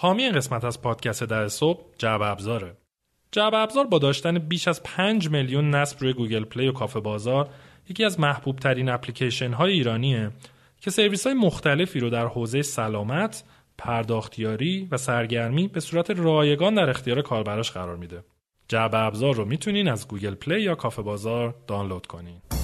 حامی این قسمت از پادکست در صبح جعبه ابزاره جعبه ابزار با داشتن بیش از 5 میلیون نصب روی گوگل پلی و کافه بازار یکی از محبوب ترین اپلیکیشن های ایرانیه که سرویس های مختلفی رو در حوزه سلامت، پرداختیاری و سرگرمی به صورت رایگان در اختیار کاربراش قرار میده. جعبه ابزار رو می‌تونین از گوگل پلی یا کافه بازار دانلود کنین.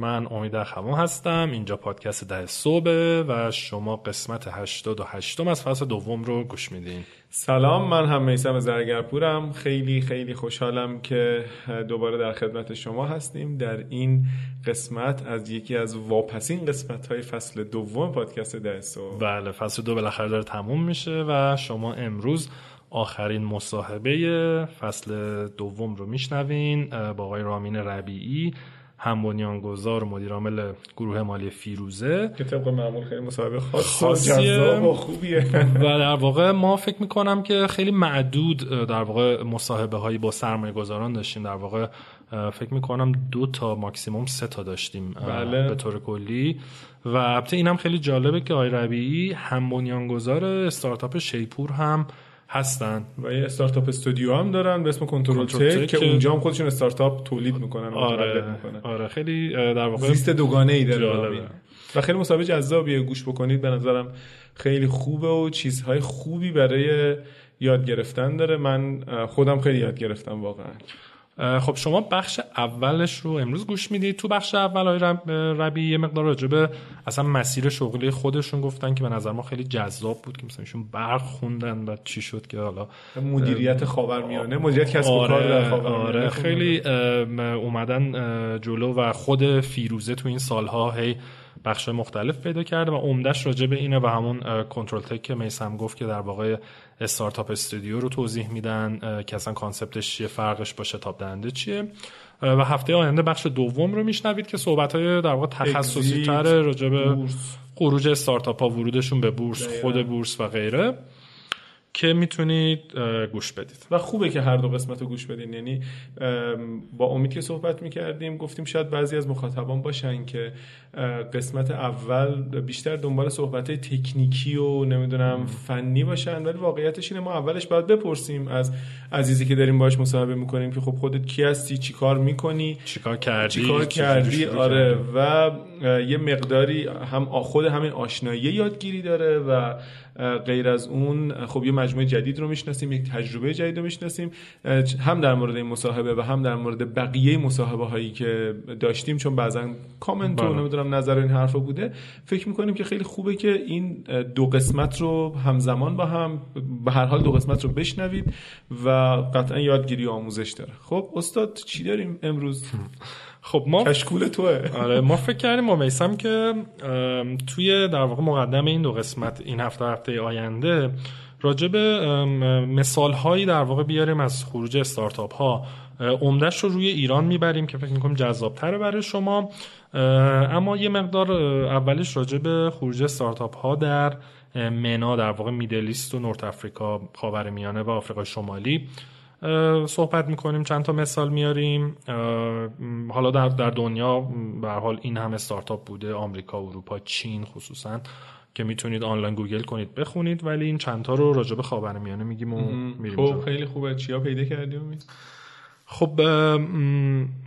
من امید اخوان هستم. اینجا پادکست ده صبح و شما قسمت 88 از فصل دوم رو گوش میدین. سلام من هم میسم زرگرپورم. خیلی خیلی خوشحالم که دوباره در خدمت شما هستیم. در این قسمت از یکی از واپسین قسمت های فصل دوم پادکست ده صبح. بله فصل دو بالاخره داره تموم میشه و شما امروز آخرین مصاحبه فصل دوم رو میشنوین با آقای رامین ربیعی. هم بنیانگذار و مدیر عامل گروه مالی فیروزه. که طبق معمول خیلی مصاحبه خاص و خوبیه. و در واقع ما فکر می‌کنم که خیلی معدود در واقع مصاحبه هایی با سرمایه گذاران داشتیم. در واقع فکر می‌کنم دو تا ماکسیموم سه تا داشتیم بله. به طور کلی. و البته اینم خیلی جالبه که آقای ربیعی هم بنیانگذار استارتاپ شیپور هم هستن و یه استارتاپ استودیو هم دارن به اسم کنترل تک که اونجا هم خودشون استارتاپ تولید می‌کنن آره می‌کنن. آره خیلی در واقع زیست دوگانه ای داره و خیلی مسابقه جذابیه گوش بکنید. به نظرم خیلی خوبه و چیزهای خوبی برای یاد گرفتن داره. من خودم خیلی یاد گرفتم واقعا. خب شما بخش اولش رو امروز گوش می‌دید تو بخش اول های ربی یه مقدار راجبه اصلا مسیر شغلی خودشون گفتن که به نظر ما خیلی جذاب بود که مثلا ایشون برق خوندن و چی شد که حالا مدیریت خاورمیانه مدیریت کسب و کار در خاورمیانه. آره. خیلی اومدن جلو و خود فیروزه تو این سالها هی بخش مختلف پیدا کرده و عمدش راجع به اینه و همون کنترل تک که میسم گفت که در واقع استارتاپ استودیو رو توضیح میدن که اصلا کانسپتش چیه فرقش با شتاب دهنده چیه. و هفته آینده بخش دوم رو میشنوید که صحبت های در واقع تخصصی تر راجع به خروج استارتاپ ها ورودشون به بورس خود بورس و غیره. که می‌تونید گوش بدید. و خوبه که هر دو قسمت رو گوش بدین. یعنی با امید که صحبت می‌کردیم گفتیم شاید بعضی از مخاطبان باشن که قسمت اول بیشتر دنبال صحبت تکنیکی و نمی‌دونم فنی باشن ولی واقعیتش اینه ما اولش باید بپرسیم از عزیزی که داریم باش مصاحبه می‌کنیم که خب خودت کی هستی؟ چیکار می‌کنی؟ چیکار کردی؟ چیکار کردی؟ آره. و یه مقداری هم خود همین آشنایی یادگیری داره و غیر از اون خب یه مجموعه جدید رو می‌شناسیم یک تجربه جدید رو می‌شناسیم. هم در مورد این مصاحبه و هم در مورد بقیه مصاحبه هایی که داشتیم چون بعضا کامنت و نمی‌دونم نظر این حرفا بوده. فکر می‌کنیم که خیلی خوبه که این دو قسمت رو همزمان با هم به هر حال دو قسمت رو بشنوید و قطعا یادگیری و آموزش داره. خب استاد چی داریم امروز؟ خب ما کشکول توه. آره ما فکر کردیم ما میسم که توی در واقع مقدم این دو قسمت این هفته هفته آینده راجع به مثال هایی در واقع بیاریم از خروج استارتاپ ها عمدهش رو روی ایران می‌بریم که فکر می‌کنم جذاب تره برای شما. اما یه مقدار اولش راجع به خروج استارتاپ ها در منا در واقع میدلیست و نورت افریقا خاورمیانه و آفریقای شمالی. صحبت می‌کنیم چند تا مثال میاریم. حالا در در دنیا به حال این هم استارتاپ بوده آمریکا اروپا چین خصوصا که می‌تونید آنلاین گوگل کنید بخونید ولی این چند تا رو راجع به خاورمیانه میگیم و میریم خب خیلی خوبه. چیا پیدا کردیم خب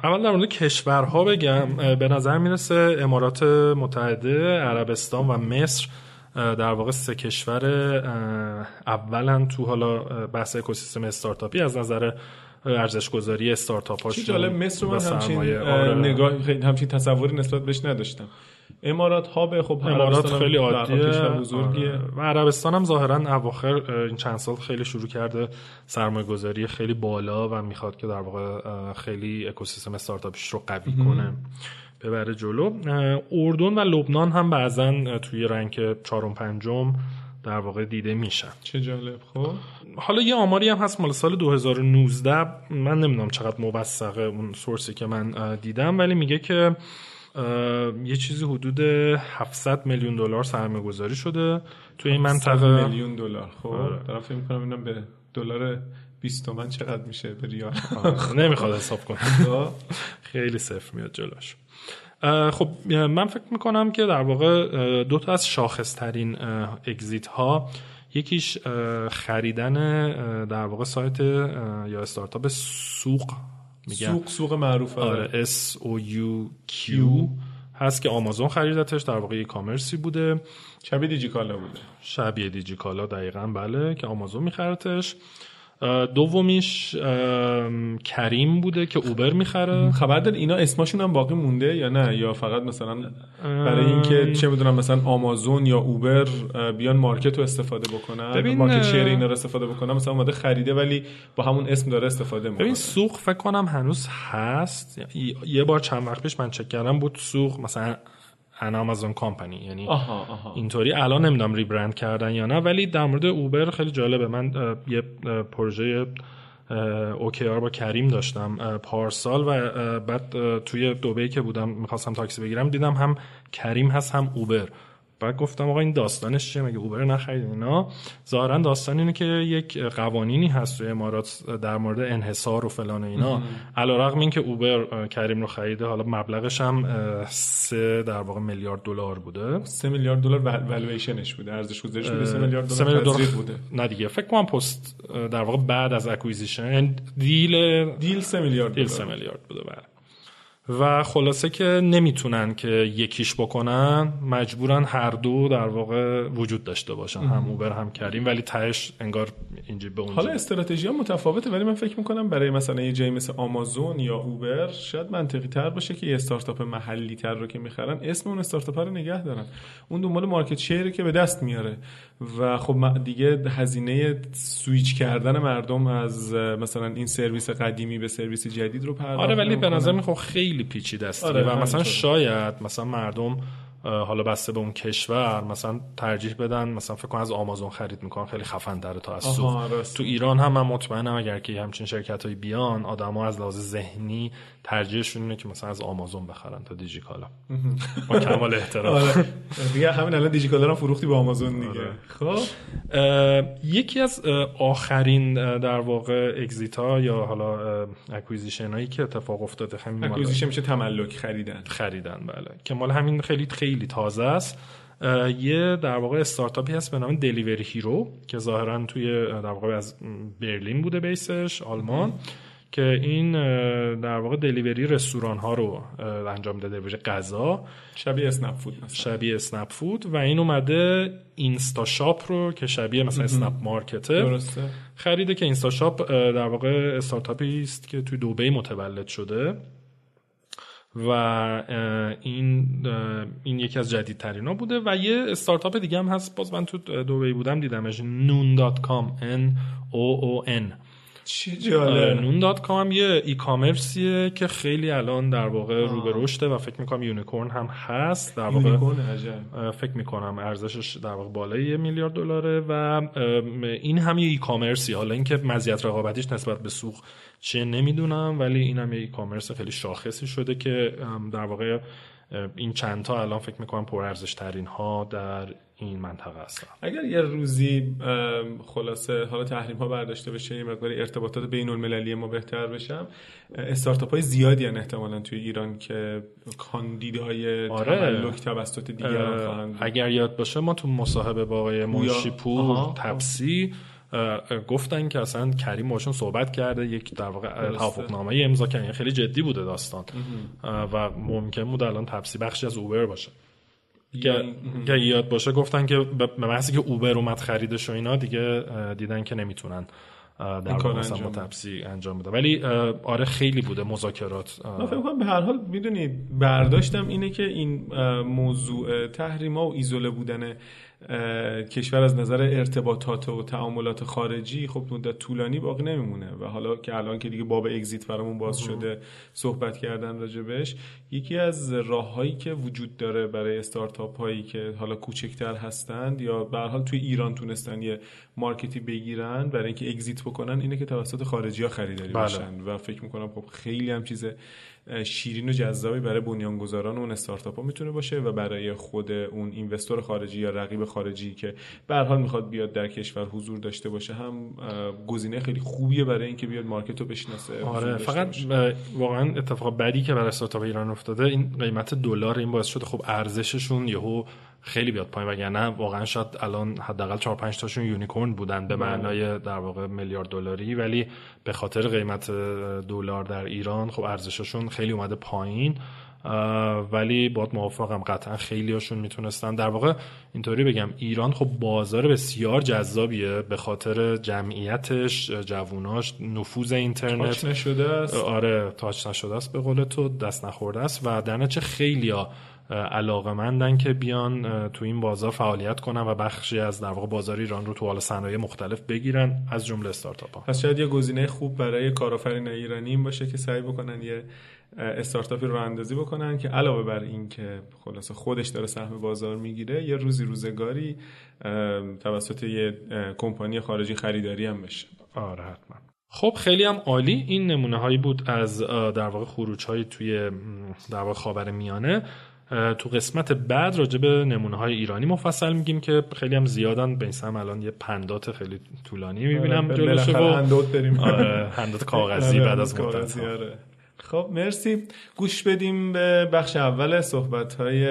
اول در مورد کشورها بگم. به نظر می‌رسه امارات متحده عربستان و مصر در واقع سه کشور اولا تو حالا بحث اکوسیستم استارتاپی از نظر ارزش گذاری استارتاپ هاش جالب مصر من همچین نگاه همچین تصوری نسبت بهش نداشتم. امارات ها به خب امارات خیلی عادیه. بزرگیه. و عربستان هم ظاهرا اواخر این چند سال خیلی شروع کرده سرمایه گذاری خیلی بالا و می‌خواد که در واقع خیلی اکوسیستم استارتاپیش رو قوی کنه. ببره جلو. اردن و لبنان هم بعضا توی رنگ چهارم پنجم در واقع دیده میشن. چه جالب خب. حالا یه آماری هم هست مال سال 2019 من نمی‌دونم چقدر موثقه اون سورسی که من دیدم ولی میگه که یه چیزی حدود 700 میلیون دلار سرمایه گذاری شده. توی این منطقه میلیون دلار خب. آره. دارم فکر می‌کنم اینم به دلار 20 تومن چقدر میشه به ریال؟ نمی‌خواد حساب کنم. خب. خیلی صفر میاد جلوش. خب من فکر می‌کنم که در واقع دو تا از شاخصترین اگزیت ها یکیش خریدن در واقع سایت یا استارتاپ سوق میگن سوق سوق معروف آره. S O U Q هست که آمازون خریدتش در واقع ای کامرسی بوده. شبیه دیجیکالا بوده. شبیه دیجیکالا دقیقا بله که آمازون میخرتش دومیش کریم بوده که اوبر می‌خره. خبر داری اینا اسمشون هم باقی مونده یا نه؟ یا فقط مثلا برای اینکه چه بدونم مثلا آمازون یا اوبر بیان مارکت رو استفاده بکنن ببین مارکت شیر اینا رو استفاده بکنن. مثلا اومده خریده ولی با همون اسم داره استفاده می‌کنه. ببین سوق فکر کنم هنوز هست. یه بار چند وقت پیش من چک کردم بود سوق مثلا ان آمازون کامپانی یعنی اینطوری الان نمی‌دونم ریبرند کردن یا نه ولی در مورد اوبر خیلی جالبه. من یه پروژه اوکیار با کریم داشتم پارسال و بعد توی دوبه که بودم می‌خواستم تاکسی بگیرم دیدم هم کریم هست هم اوبر. بعد گفتم آقا این داستانش چیه؟ مگه اوبر نخرید اینا؟ ظاهرا داستان اینه که یک قوانینی هست توی امارات در مورد انحصار و فلان و اینا. علیرغم اینکه اوبر کریم رو خریده حالا مبلغش هم سه در واقع میلیارد دلار بوده. سه میلیارد دلار والویشنش بوده. ارزش گذاریش بوده. سه میلیارد دلار بوده. نه دیگه. فکر کنم پست در واقع بعد از acquisition deal deal سه میلیارد deal سه میلیارد بوده بله. و خلاصه که نمی‌تونن که یکیش بکنن مجبورن هر دو در واقع وجود داشته باشن هم اوبر هم کریم. ولی تهش انگار اینجا به اونجا. حالا استراتژی ها متفاوته ولی من فکر می‌کنم برای مثلا یه جایی مثل آمازون یا اوبر شاید منطقی تر باشه که یه استارتاپ محلی تر رو که می‌خرن اسم اون استارتاپ رو نگه دارن. اون دنبال market share که به دست میاره. و خب دیگه هزینه سویچ کردن مردم از مثلا این سرویس قدیمی به سرویس جدید رو پرداخت آره ولی به نظر خب خیلی پیچیده است. آره و مثلا شاید مثلا مردم حالا بسته به اون کشور مثلا ترجیح بدن مثلا فکر کنم از آمازون خرید می‌کنن خیلی خفن داره تا از تو ایران هم من مطمئنم اگر که همچین شرکت های بیان آدما از لحاظ ذهنی ترجیحشون اینه که مثلا از آمازون بخرن تا دیجیکالا. با کمال احترام. آره. دیگه همین الان دیجیکالا رو فروختی با آمازون دیگه. آره. خب. یکی از آخرین در واقع exit ا یا حالا acquisition هایی که اتفاق افتاده همین acquisition میشه تملک خریدن. خریدن بله. که مال همین خیلی خیلی تازه است. یه در واقع استارتاپی هست به نام دلیوری هیرو که ظاهرا توی در واقع از برلین بوده base ش آلمان که این در واقع delivery رستوران ها رو انجام میده delivery غذا. شبیه اسنپ فود مثلا. شبیه اسنپ فود و این اومده اینستا شاپ رو که شبیه مثلا اسنپ مارکته درسته. خریده که اینستا شاپ در واقع استارتاپی است که توی دبی متولد شده. و این این یکی از جدیدترین ها بوده و یه استارتاپ دیگه هم هست. باز من تو دبی بودم دیدمش noon.com n o o n. چه جالب. نون dot com یه e-commerce یه که خیلی الان در واقع رو به رشده و فکر می‌کنم unicorn هم هست. در واقع فکر می‌کنم ارزشش در واقع بالای یه میلیارد دلاره و این هم یه e-commerce ی حالا اینکه مزیت رقابتیش نسبت به سوق چه نمی‌دونم ولی این هم یه ای کامرس خیلی شاخصی شده که در واقع این چند تا الان فکر می‌کنم پرارزش ترین ها در این منطقه هستن اگر یه روزی خلاصه حالا تحریم ها برداشته بشه یه مقداری ارتباطات بین المللی ما بهتر بشم استارتاپ های زیادی هن احتمالا توی ایران که کاندیدای آره. تملک توسط دیگران خواهند اگر یاد باشه ما تو مصاحبه با آقای منشی پور تپسی گفتن که اصلا کریم باشون صحبت کرده یک در واقع توافقنامه امضا کردن خیلی جدی بوده داستان. و ممکن بود الان تپسی بخشی از اوبر باشه. که یاد باشه گفتن که به محضی که اوبر اومد خریدش و اینا دیگه دیدن که نمی‌تونن در واقع مثلا تپسی انجام بده. ولی آره خیلی بوده مذاکرات من فکر کنم به هر حال می‌دونید برداشتم اینه که این موضوع تحریما و ایزوله بودن کشور از نظر ارتباطات و تعاملات خارجی خب مدت طولانی باقی نمیمونه و حالا که الان که دیگه باب اگزیت برامون باز شده صحبت کردن راجبش یکی از راههایی که وجود داره برای استارتاپ هایی که حالا کوچکتر هستند یا به حال توی ایران تونستن یه مارکتی بگیرن برای اینکه اگزیت بکنن اینه که توسط خارجی ها خریداری بله. بشن و فکر می‌کنم خب خیلی هم چیز شیرین و جذابی برای بنیانگذاران اون استارتاپ ها می‌تونه باشه و برای خود اون اینوستور خارجی یا رقیب خارجی که به حال می‌خواد بیاد در کشور حضور داشته باشه هم گزینه خیلی خوبیه برای اینکه بیاد مارکت رو بشناسه آره فقط واقعا اتفاق بدی که برای استارتاپ ایران افتاده این قیمت دلار این باعث شده خب ارزششون یهو خیلی بیاد پایین وگرنه واقعا شاید الان حداقل 4 5 تاشون یونیکورن بودن به بله. معنای در واقع میلیارد دلاری. ولی به خاطر قیمت دلار در ایران خب ارزششون خیلی اومده پایین. ولی باید موافقم قطعا خیلی هاشون می‌تونستن. در واقع اینطوری بگم ایران خب بازار بسیار جذابیه به خاطر جمعیتش جووناش نفوذ اینترنت. تاچ نشده است. آره تاچ نشده است به قول تو دست نخورده است. و در نتیجه خیلی ها علاقمندن که بیان تو این بازار فعالیت کنن و بخشی از در واقع بازار ایران رو تو حال صنایع مختلف بگیرن از جمله استارتاپ ها. پس شاید یه گزینه خوب برای کارآفرین ایرانی این باشه که سعی بکنن یه استارتاپی رو اندازی بکنن که علاوه بر این که خلاصه خودش داره سهم بازار می‌گیره یه روزی روزگاری توسط یه کمپانی خارجی خریداری هم بشه. آره حتما. خب خیلی هم عالی. این نمونه هایی بود از در واقع خروج های توی در واقع خاور میانه تو قسمت بعد راجع به نمونه های ایرانی مفصل میگیم که خیلی هم زیادن. به این الان یه پندات خیلی طولانی می‌بینم آره، جلوش هندوت بریم. آره هندوت کاغذی بعد از مدت آره. خب مرسی. گوش بدیم به بخش اول صحبت های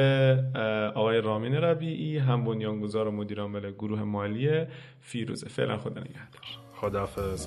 آقای رامین ربیعی هم بنیانگذار و مدیر عامل گروه مالی فیروزه. فعلا خدا نگهدار. خداحافظ.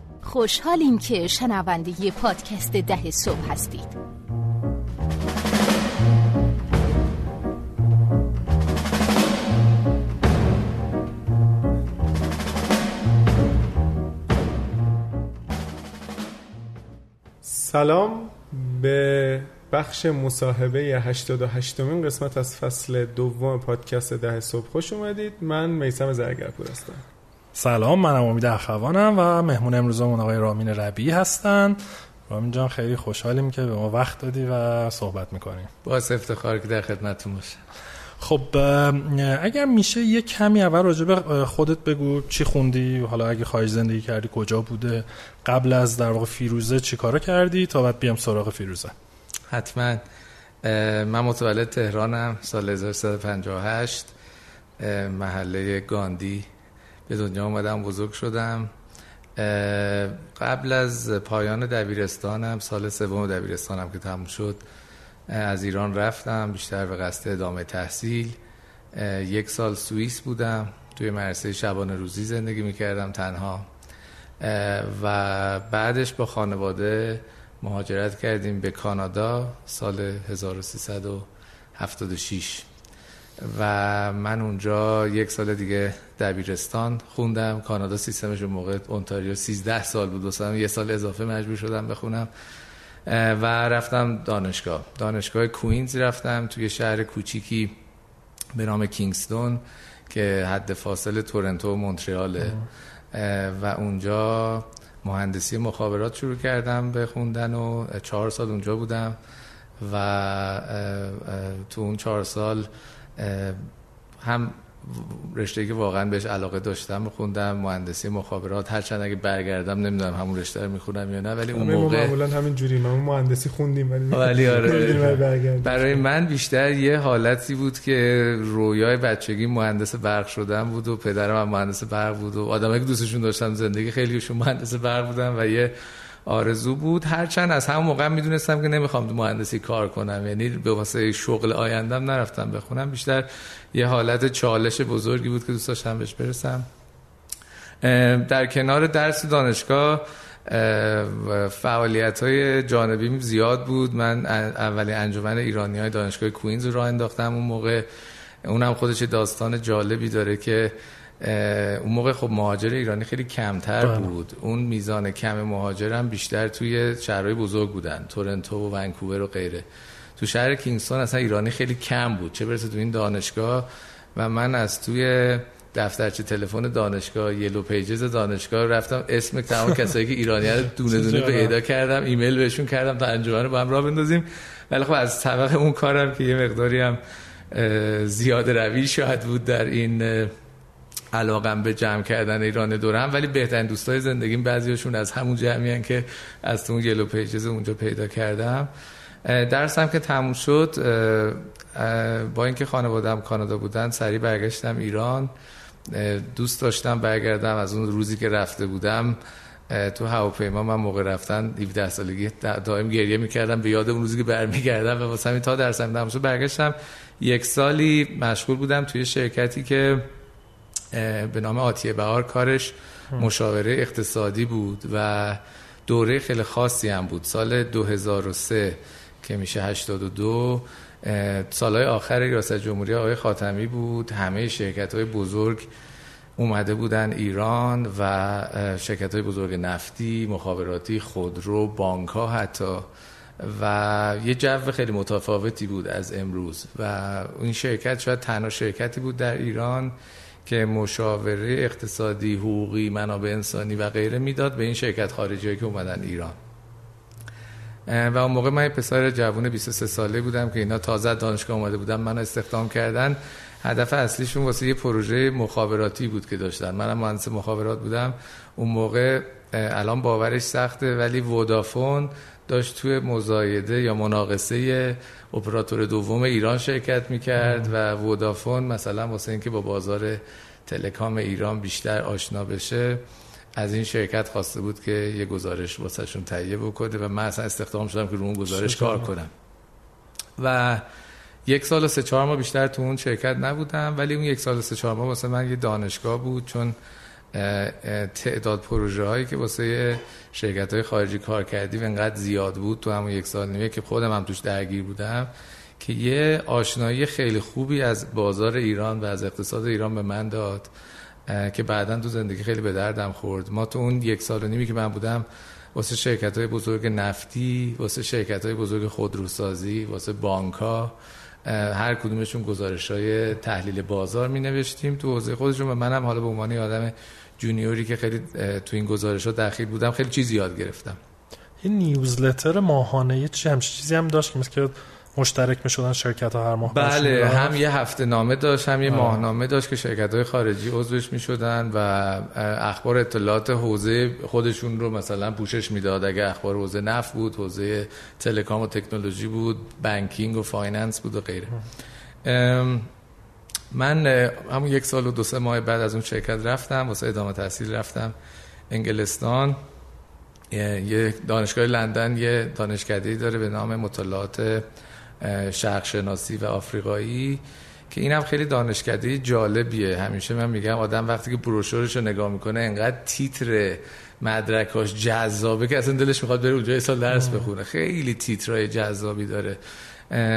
خوشحالیم که شنونده ی پادکست ده صبح هستید. سلام به بخش مصاحبه 88 مین قسمت از فصل دوم پادکست ده صبح. خوش اومدید. من میسم زرگرپور هستم. سلام منم امید اخوانم و مهمون امروزمون آقای رامین ربی هستن. رامین جان خیلی خوشحالیم که به ما وقت دادی و صحبت می‌کنیم. باعث افتخار که در خدمتتون باشه. خب اگر میشه یه کمی اول راجع به خودت بگو چی خوندی حالا اگه خارج زندگی کردی کجا بوده قبل از در واقع فیروزه چی کارا کردی تا بعد بیام سراغ فیروزه؟ حتما. من متولد تهرانم سال 1358 محله گاندی. به دنیا آمدم بزرگ شدم. قبل از پایان دبیرستانم سال سوم دبیرستانم که تموم شد از ایران رفتم بیشتر به قصد ادامه تحصیل. یک سال سوئیس بودم توی مدرسه شبانه روزی زندگی می‌کردم تنها. و بعدش با خانواده مهاجرت کردیم به کانادا سال 1376 و من اونجا یک سال دیگه دبیرستان خوندم. کانادا سیستمش موقع اونتاریو 13 سال بود. و یه سال اضافه مجبور شدم بخونم. و رفتم دانشگاه. دانشگاه کوینز رفتم توی شهر کوچیکی به نام کینگستون که حد فاصل تورنتو و مونترياله و اونجا مهندسی مخابرات شروع کردم به خوندن و چهار سال اونجا بودم. و تو اون چهار سال هم رشته که واقعا بهش علاقه داشتم خوندم مهندسی مخابرات هرچند اگه برگردم نمی‌دونم همون رشته رو می‌خونم یا نه ولی اون موقع معمولا همین جوری ما مهندسی خوندیم ولی ولی آره. برای من بیشتر یه حالتی بود که رویای بچگی مهندس برق شدن بود و پدرم هم مهندس برق بود و آدمایی که دوستشون داشتم زندگی خیلیشون مهندس برق بودن و یه آرزو بود. هرچند از همون موقع می‌دونستم که نمی‌خوام تو مهندسی کار کنم. یعنی به واسه شغل آیندم نرفتم بخونم. بیشتر یه حالت چالش بزرگی بود که دوست داشتم بهش برسم. در کنار درس دانشگاه فعالیت های جانبی زیاد بود. من اولی انجمن ایرانی های دانشگاه کوینز رو راه انداختم. اون موقع اونم خودش داستان جالبی داره که اون موقع خب مهاجر ایرانی خیلی کمتر بله. بود. اون میزان کم مهاجر هم بیشتر توی شهرهای بزرگ بودن. تورنتو و ونکوور و غیره. تو شهر کینگستون اصلا ایرانی خیلی کم بود. چه برسه تو این دانشگاه. و من از توی دفترچه تلفن دانشگاه یلو پیجز دانشگاه رفتم. اسم تمام کسایی که ایرانی رو دونه دونه پیدا کردم ایمیل بهشون کردم تا انجمن رو با هم راه بندازیم. ولی خب از طبق اون کارم که یه مقداری هم زیاد روی شاید بود در این علاقم به جمع کردن ایران دورم ولی بهترین دوستای زندگیم بعضیشون از همون جمعی که از اون یلو پیجز اونجا پیدا کردم. درسم که تموم شد با اینکه خانوادم کانادا بودن سریع برگشتم ایران. دوست داشتم برگردم از اون روزی که رفته بودم. تو هواپیما من موقع رفتن 17 سالگی دائم گریه می‌کردم به یاد اون روزی که برمیگردم و واسه همین تا درسم تموم شد برگشتم. یک سالی مشغول بودم توی شرکتی که به نام آتیه بهار کارش مشاوره اقتصادی بود و دوره خیلی خاصی هم بود. سال 2003 که میشه 82 سالهای آخر ریاست جمهوری آقای خاتمی بود. همه شرکت های بزرگ اومده بودن ایران و شرکت های بزرگ نفتی، مخابراتی، خودرو، بانک ها حتی و یه جو خیلی متفاوتی بود از امروز و این شرکت شاید تنها شرکتی بود در ایران. که مشاوره اقتصادی، حقوقی، منابع انسانی و غیره می‌داد به این شرکت خارجی که اومدن ایران. و اون موقع من پسر جوون 23 ساله بودم که اینا تازه دانشگاه اومده بودم منو استخدام کردن. هدف اصلیشون واسه یه پروژه مخابراتی بود که داشتن. منم مهندس مخابرات بودم. اون موقع الان باورش سخته ولی ودافون داشت توی مزایده یا مناقصه اپراتور دوم ایران شرکت می‌کرد و ودافون مثلا واسه اینکه با بازار تلکام ایران بیشتر آشنا بشه از این شرکت خواسته بود که یه گزارش واسهشون تهیه بکنه و من اصلا استخدام شدم که رو اون گزارش کار کنم. و یک سال و سه چهار ماه بیشتر تو اون شرکت نبودم ولی اون یک سال و سه چهار ماه واسه من یه دانشگاه بود چون تعداد پروژه هایی که واسه شرکت های خارجی کار کردیم انقدر زیاد بود تو همون یک سال نیمه که خودم هم توش درگیر بودم که یه آشنایی خیلی خوبی از بازار ایران و از اقتصاد ایران به من داد که بعدا تو زندگی خیلی به دردم خورد. ما تو اون یک سال و نیمی که من بودم واسه شرکت های بزرگ نفتی واسه شرکت های بزرگ خودروسازی واسه بانک ها هر کدومشون گزارش های تحلیل بازار می نوشتیم تو حوزه خودشون و منم حالا به عنوان آدم جونیوری که خیلی تو این گزارش ها دخیل بودم خیلی چیز یاد گرفتم. این newsletter ماهانه یه چیزی هم داشت که مشترک می شدن شرکت ها هر ماه بله هم یه هفته نامه داشت هم یه ماهنامه داشت که شرکت های خارجی عضوش می شدن و اخبار اطلاعات حوزه خودشون رو مثلا پوشش می‌داد. اگه اخبار حوزه نفت بود حوزه telecom و تکنولوژی بود banking و finance بود و غیره. من همون یک سال و دو سه ماه بعد از اون شرکت رفتم واسه ادامه تحصیل رفتم انگلستان. یه دانشگاه لندن یه دانشکده داره به نام مطالعات شرق شناسی و آفریقایی که اینم خیلی دانشکده جالبیه. همیشه من میگم آدم وقتی که بروشورش رو نگاه می‌کنه انقدر تیتر مدرکاش جذابه که اصلا دلش می‌خواد بره اونجا سال درس بخونه. خیلی تیترای جذابی داره.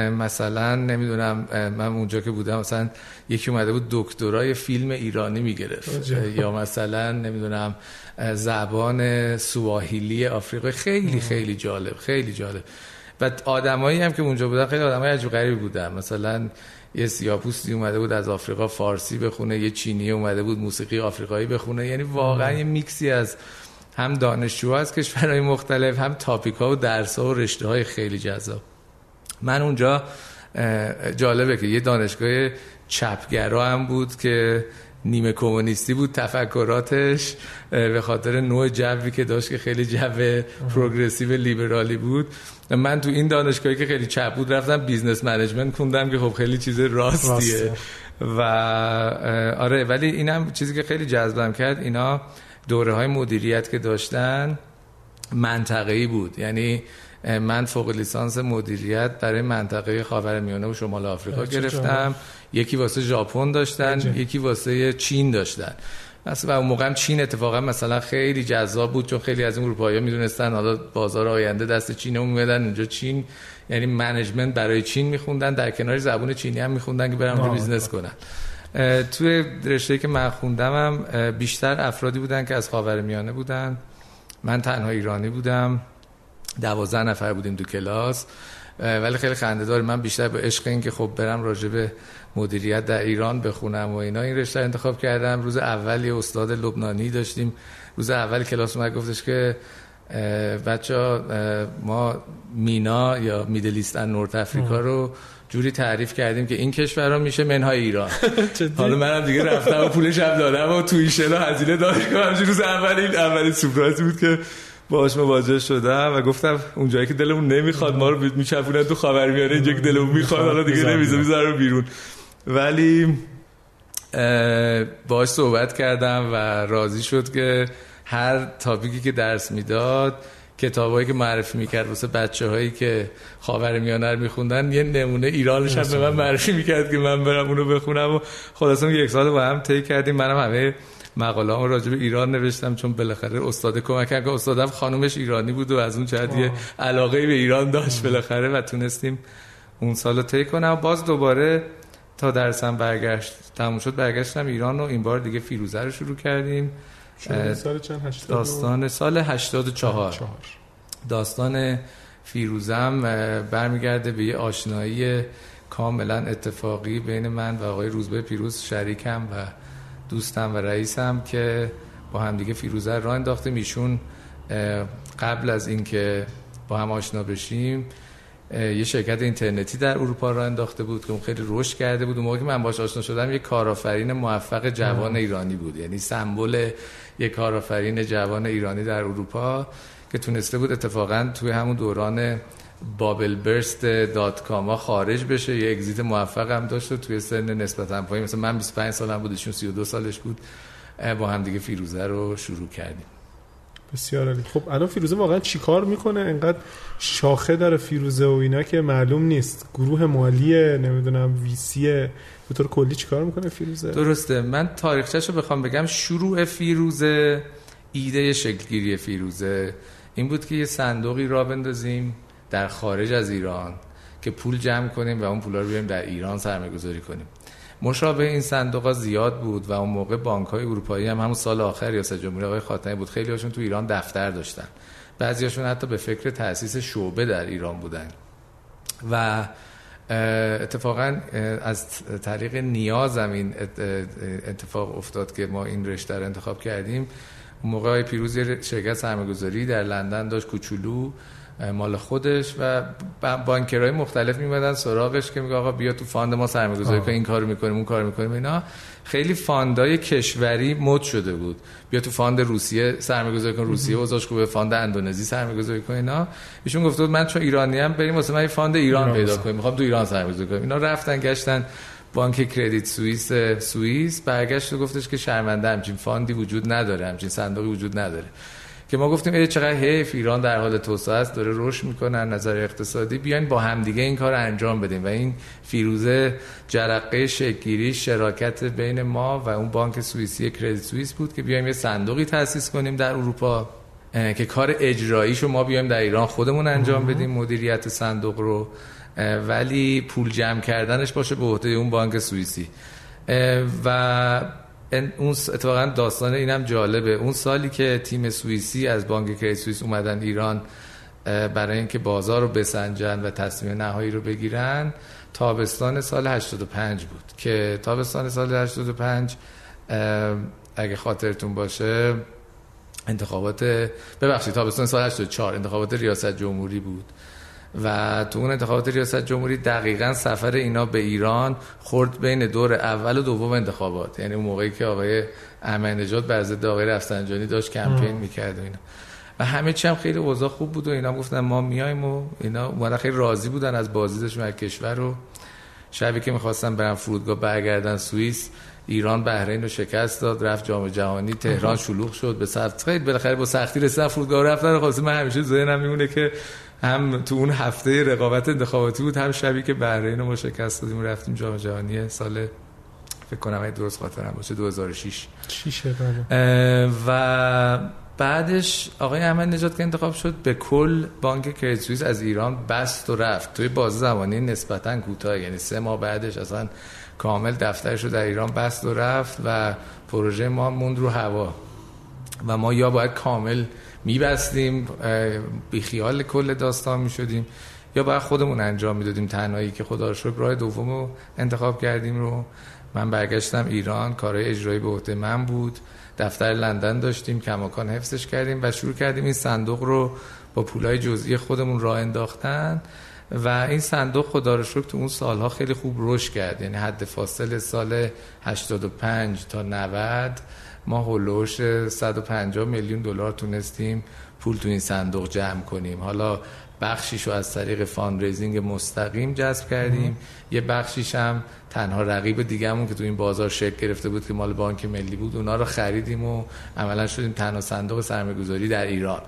مثلا نمی‌دونم من اونجا که بودم مثلا یکی اومده بود دکترای فیلم ایرانی می‌گرفت. یا مثلا نمی‌دونم زبان سواحیلی آفریقا خیلی خیلی جالب خیلی جالب. و آدمایی هم که اونجا بودن خیلی آدمای عجیب غریبی بودن. مثلا یه سیاپوستی اومده بود از آفریقا فارسی بخونه یه چینی اومده بود موسیقی آفریقایی بخونه. یعنی واقعا یه میکسی از هم دانشجو از کشورهای مختلف هم تاپیک ها و درس ها و رشته های خیلی جذاب. من اونجا جالبه که یه دانشگاه چپگرا هم بود که نیمه کمونیستی بود تفکراتش به خاطر نوع جوی که داشت که خیلی جو progressive liberal ی بود. من تو این دانشگاهی که خیلی چپ بود رفتم business management خوندم که خب خیلی چیز راستیه. و آره ولی اینم چیزی که خیلی جذبم کرد اینا دوره های مدیریت که داشتن منطقه‌ای بود. یعنی من فوق لیسانس مدیریت برای منطقه خاورمیانه و شمال آفریقا گرفتم. یکی واسه ژاپن داشتن یکی واسه چین داشتن. مثلا اون موقع چین اتفاقا مثلا خیلی جذاب بود چون خیلی از این اروپایی‌ها می‌دونستن. حالا بازار آینده دست چین میدن اونجا چین یعنی management برای چین میخوندن. در کنار زبون چینی هم میخوندن که برن business کنن. توی رشته که من خوندم هم بیشتر افرادی بودن که از خاورمیانه بودن. من تنها ایرانی بودم. دوازده نفر بودیم تو کلاس. ولی خیلی خنده داره. من بیشتر به عشق این که خب برم راجع به مدیریت در ایران بخونم و اینا. این رشته انتخاب کردم. روز اول یه استاد لبنانی داشتیم. روز اول کلاس اومد گفتش که بچه ما مینا یا میدلیست نورت افریقا رو جوری تعریف کردیم که این کشور میشه منهای ایران. حالا منم دیگه رفتم و پولش هم دادم و توی شلا هزینه داشتم روز اول این اولین سورپرایزی بود که باهاش مواجه شدم و گفتم اونجایی که دلمون نمی‌خواد ما رو میچپونن تو خاورمیانه اینجا که دلمون می‌خواد حالا دیگه نمی‌ذاره می‌ذاره بیرون. ولی باش صحبت کردم و راضی شد که هر تاپیکی که درس می‌داد کتابایی که معرفی می‌کرد واسه بچه هایی که خاور میانه رو میخوندن یه نمونه ایرانش هم به من معرفی می‌کرد که من برم اونو بخونم و خلاصم یک سال با هم طی کردیم. منم همه مقاله هم راجع به ایران نوشتم چون بالاخره استاد کمک که استادم خانومش ایرانی بود و از اون جهت یه علاقه به ایران داشت بالاخره و تونستیم اون سالو طی کنم. باز دوباره تا درسم برگشت تموم شد برگشتم ایران و این بار دیگه فیروزه رو شروع کردیم. سال چند؟ داستان سال 84 داستان فیروزم برمیگرده به یه آشنایی کاملا اتفاقی بین من و آقای روزبه پیروز شریکم و دوستم و رئیسم که با هم دیگه فیروزه را انداختیم. ایشون قبل از اینکه با هم آشنا بشیم یه شرکت اینترنتی در اروپا را انداخته بود که اون خیلی رشد کرده بود. اون موقع که من باش آشنا شدم یه کارآفرین موفق جوان ایرانی بود. یعنی سمبل یه کارآفرین جوان ایرانی در اروپا که تونسته بود اتفاقا توی همون دوران بابل برست دات کاما خارج بشه. یه اگزیت موفق هم داشت و توی سن نسبتا پایین. مثلا من 25 سالم بود ایشون 32 سالش بود. با هم دیگه فیروزه رو شروع کردیم. بسیار عالی. خب الان فیروزه واقعا چیکار می‌کنه؟ انقدر شاخه داره فیروزه و اینا که معلوم نیست. گروه مالیه نمی‌دونم ویسیه به طور کلی چیکار می‌کنه فیروزه؟ درسته. من تاریخچه‌شو بخوام بگم. شروع فیروزه ایده شکلگیری فیروزه. این بود که یه صندوقی را بندازیم. در خارج از ایران که پول جمع کنیم و اون پولا رو بیاریم در ایران سرمایه گذاری کنیم. مشابه این صندوق زیاد بود و اون موقع بانک های اروپایی هم همون سال آخر ریاست جمهوری آقای خاتمی بود. خیلی هاشون تو ایران دفتر داشتن. بعضیاشون حتی به فکر تأسیس شعبه در ایران بودن. و اتفاقا از طریق نیاز این اتفاق افتاد که ما این رشته رو انتخاب کردیم. موقع پیروز شرکت سرمایه‌گذاری در لندن داشت کوچولو. مال خودش و banker های مختلف میمدن سراغش که میگه آقا بیا تو fund ما سرمایه گذاری کن این کارو می‌کنیم اون کارو می‌کنیم. اینا خیلی fund ای کشوری مد شده بود. بیا تو fund روسیه سرمایه گذاری کن روسیه وضعش خوبه fund اندونزی سرمایه گذاری کن اینا. ایشون گفت بود من چون ایرانی ام بریم واسه من fund ایران پیدا کنیم. می‌خوام تو ایران سرمایه گذاری کنم اینا رفتن گشتن بانک کردیت سوئیس سوئیس. برگشت و گفتش که شرمنده همچین fund ی وجود نداره همچین صندوقی وجود نداره. که ما گفتیم ای چقدر حیف ایران در حال توسعه است داره رشد می‌کنه از نظر اقتصادی بیاین با همدیگه این کار انجام بدیم. و این فیروزه جرقه شکگیری شراکت بین ما و اون بانک سوئیسی کردیت سوئیس بود که بیایم یه صندوقی تأسیس کنیم در اروپا که کار اجراییشو ما بیایم در ایران خودمون انجام بدیم مدیریت صندوق رو ولی پول جمع کردنش باشه به عهده اون بانک سوئیسی. و اون اتفاقا داستان اینم جالبه. اون سالی که تیم سوئیسی از بانک کریدیت سوئیس اومدن ایران برای اینکه بازار رو بسنجن و تصمیم نهایی رو بگیرن تابستان سال 85 بود که تابستان سال 85 اگه خاطرتون باشه انتخابات ببخشید تابستان سال 84 انتخابات ریاست جمهوری بود. و تو اون انتخابات ریاست جمهوری دقیقا سفر اینا به ایران خورد بین دور اول و دوم انتخابات. یعنی اون موقعی که آقای احمد نژاد بر ضد آقای رفسنجانی داشت کمپین می‌کرد و اینا. و همه چی هم خیلی اوضاع خوب بود و اینا گفتن ما میایم و اینا اومدن خیلی راضی بودن از بازدیدشون از کشور رو شبی که می‌خواستن برن فرودگاه برگردن سوئیس ایران بحرین رو شکست داد رفت جام جهانی تهران شلوغ شد به سخت خیلی بالاخره با سختی رسید فرودگاه رفتن خاصی من همیشه ذهنم میمونه که هم تو اون هفته رقابت انتخاباتی بود هم شبی که بحرین رو ما شکست دادیم رفتیم جام جهانی سال فکر کنم درست خاطرم باشه 2006 بله. و بعدش آقای احمد نجات که انتخاب شد به کل بانک کریدیت سوئیس از ایران بست و رفت. توی باز زمانی نسبتا کوتاه یعنی سه ماه بعدش اصلا کامل دفترش رو در ایران بست و رفت و پروژه ما موند رو هوا. و ما یا باید کامل میبستیم بیخیال کل داستان می‌شدیم. یا باید خودمون انجام می‌دادیم تنهایی که خدا رو شکر راه دوم رو انتخاب کردیم رو. من برگشتم ایران کارهای اجرایی به عهده من بود. دفتر لندن داشتیم کماکان حفظش کردیم و شروع کردیم این صندوق رو با پولای جزئی خودمون راه انداختن. و این صندوق خدا رو شکر تو اون سالها خیلی خوب رشد کرد. یعنی حد فاصل سال 85 تا 90 ما هلوش 150 میلیون دلار تونستیم پول تو این صندوق جمع کنیم. حالا بخشیشو از طریق fundraising مستقیم جذب کردیم. یه بخشیش هم تنها رقیب دیگهمون که تو این بازار شکل گرفته بود که مال بانک ملی بود اونا رو خریدیم و عملا شدیم تنها صندوق سرمایه‌گذاری در ایران.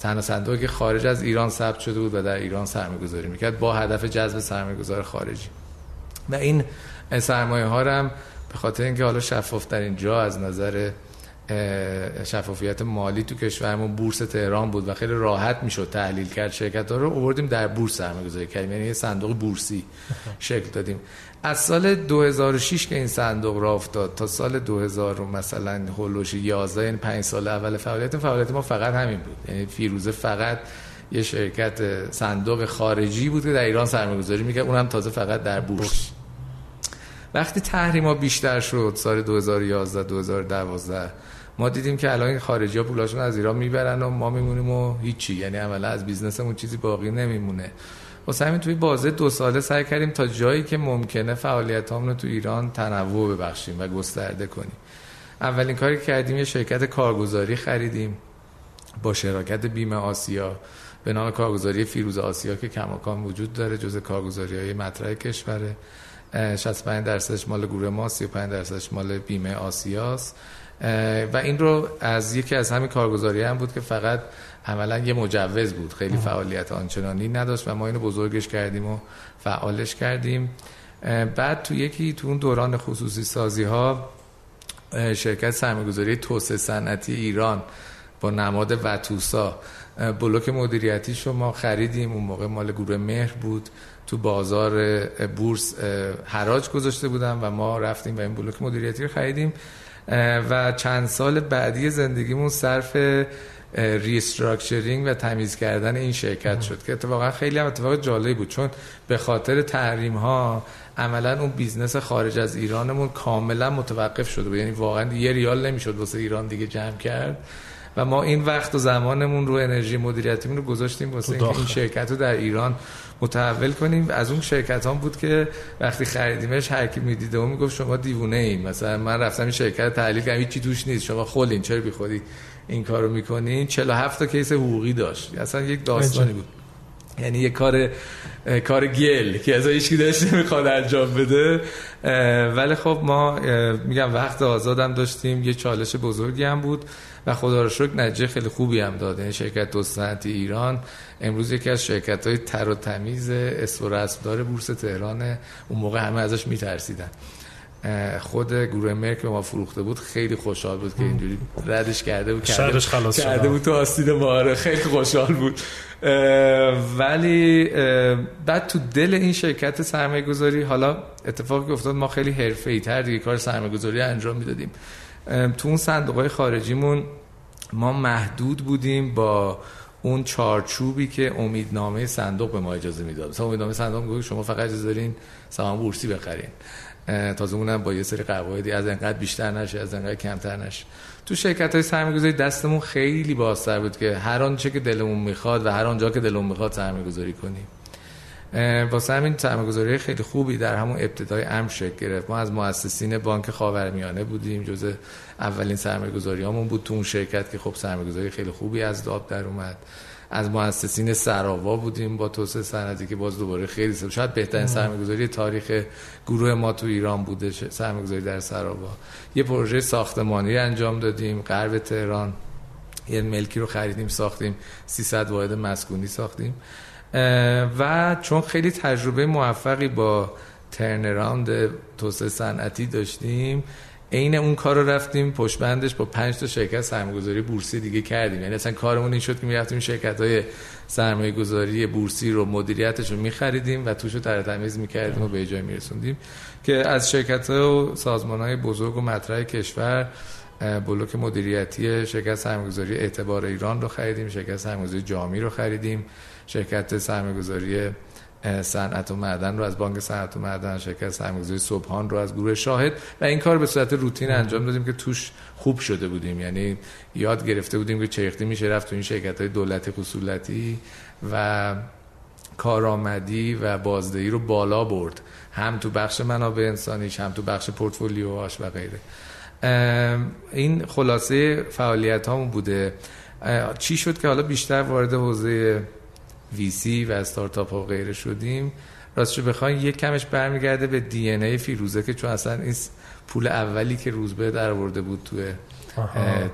تنها صندوقی که خارج از ایران ثبت شده بود و در ایران سرمایه گذاری می‌کرد با هدف جذب سرمایه گذار خارجی. و این سرمایه ها هم به خاطر اینکه حالا شفاف در اینجا از نظر شفافیت مالی تو کشورمون بورس تهران بود و خیلی راحت می‌شد تحلیل کرد. شرکت ها رو آوردیم در بورس سرمایه گذاری کردیم. یعنی یه صندوق بورسی شکل دادیم. از سال 2006 که این صندوق را افتاد تا سال 2000 مثلا هولوش 11 یعنی 5 سال اول فعالیت فعالیت ما فقط همین بود. یعنی فیروزه فقط یه شرکت صندوق خارجی بود که در ایران سرمایه گذاری می‌کرد. اونم تازه فقط در بورس. وقتی تحریما بیشتر شد سال 2011 2012 ما دیدیم که الان خارجی ها پولاشون از ایران می‌برن و ما میمونیم و هیچی. یعنی عملا از بیزنسمون چیزی باقی نمیمونه. واسه همین توی بازه دو ساله سعی کردیم تا جایی که ممکنه فعالیت رو تو ایران تنوع ببخشیم و گسترده کنیم. اولین کاری که کردیم یه شرکت کارگزاری خریدیم با شراکت بیمه آسیا. به نام کارگزاری فیروز آسیا که کماکان وجود داره جز کارگزاری های مطرح کشوره. 65 درصدش مال گروه ما 35 درصدش مال بیمه آسیاست و این رو از یکی از همین کارگزاری هم بود که فقط عملا یه مجوز بود. خیلی فعالیت آنچنانی نداشت و ما اینو بزرگش کردیم و فعالش کردیم. بعد تو یکی تو اون دوران خصوصی سازی ها شرکت سرمایه‌گذاری توسعه صنعتی ایران با نماد وتوسا بلوک مدیریتی شما خریدیم. اون موقع مال گروه مهر بود. تو بازار بورس حراج گذاشته بودم و ما رفتیم و این بلوک مدیریتی رو خریدیم. و چند سال بعدی زندگیمون صرف restructuring و تمیز کردن این شرکت شد که اتفاقا خیلی هم اتفاق جالبی بود. چون به خاطر تحریم ها عملا اون business خارج از ایرانمون کاملا متوقف شده بود. یعنی واقعا یه ریال نمی‌شد واسه ایران دیگه جمع کرد. و ما این وقت و زمانمون رو انرژی مدیریتیمون رو گذاشتیم واسه اینکه این شرکت رو در ایران متحول کنیم. از اون شرکت هم بود که وقتی خریدیمش هر کی می‌دیده و می‌گفت شما دیوونه این مثلا من رفتم این شرکت تحلیل کردم هیچی توش نیست. شما خولین چرا بی خودی این کارو می‌کنین 47 تا کیس حقوقی داشت. اصلا یک داستانی بود. یعنی یه کار کار گل که از هیچ داشت نمی‌خواد انجام بده. ولی خب ما میگم وقت آزادم داشتیم. یه چالش بزرگی هم بود. و خدا رو شکر نتیجه خیلی خوبی هم داد. یعنی شرکت دوستانتی ایران. امروز یکی از شرکت های تر و تمیز اسم و رسمدار بورس تهران اون موقع همه ازش میترسیدن. خود گروه مرک به ما فروخته بود. خیلی خوشحال بود که اینجوری ردش کرده بود. کرده, خلاص کرده بود تو آستین ماره خیلی خوشحال بود. ولی بعد تو دل این شرکت سرمایه گذاری حالا اتفاقی افتاد ما خیلی حرفه ای تر دیگه کار سرمایه گذاری انجام می‌دادیم. تو اون صندوق های خارجیمون ما محدود بودیم با اون چارچوبی که امیدنامه صندوق به ما اجازه می‌داد. مثلا امیدنامه صندوق میگه شما فقط اجازه دارین سهام بورسی بخرین. تازه اونم با یه سری قواعدی از انقدر بیشتر نشه از انقدر کمتر نشه. تو شرکت های سرمایه‌گذاری دستمون خیلی بازتر بود که هر آنچه که دلمون می‌خواد و هر آنجا که دلمون می‌خواد سرمایه‌گذاری کنیم. واسه همین سرمایه‌گذاری خیلی خوبی در همون ابتدای امر شکل گرفت. ما از مؤسسین بانک خاورمیانه بودیم جز اولین سرمایه‌گذاریامون بود تو اون شرکت که خب سرمایه‌گذاری خیلی خوبی از داب در اومد. از مؤسسین سراوا بودیم با توسعه صنعتی که باز دوباره خیلی سب. شاید بهترین سرمایه‌گذاری تاریخ گروه ما تو ایران بوده سرمایه‌گذاری در سراوا. یه پروژه ساختمانی انجام دادیم غرب تهران. یه ملکی رو خریدیم ساختیم. 300 واحد مسکونی ساختیم. و چون خیلی تجربه موفقی با ترنراند توسعه صنعتی داشتیم عین اون کار رو رفتیم پشت بندش با پنج تا شرکت سرمایه‌گذاری بورسی دیگه کردیم. یعنی اصلا کارمون این شد که می‌رفتیم شرکت های بورسی رو مدیریتش رو می‌خریدیم و توش رو تر تمیز می‌کردیم و به جای می‌رسوندیم. که از شرکت و سازمان های بزرگ و مطرح کشور بلوک مدیریتی شرکت سرمایه‌گذاری اعتبار ایران رو خریدیم شرکت سرمایه‌گذاری جامی رو خریدیم. شرکت سرمایه‌گذاری صنعت و معدن رو از بانک صنعت و معدن شرکت سرمایه‌گذاری صبحان رو از گروه شاهد و این کار به صورت روتین انجام دادیم که توش خوب شده بودیم. یعنی یاد گرفته بودیم که چه میشه رفت تو این شرکت های دولتی خصولتی و کارآمدی و بازدهی رو بالا برد. هم تو بخش منابع انسانیش هم تو بخش پورتفولیوهاش و غیره. این خلاصه فعالیت هامون بوده چی شد که حالا بیشتر وارد حوزه VC و استارتاپ و غیره شدیم. راستش بخواین یک کمش برمیگرده به DNA فیروزه که چون اصلا این پول اولی که روزبه درآورده بود توی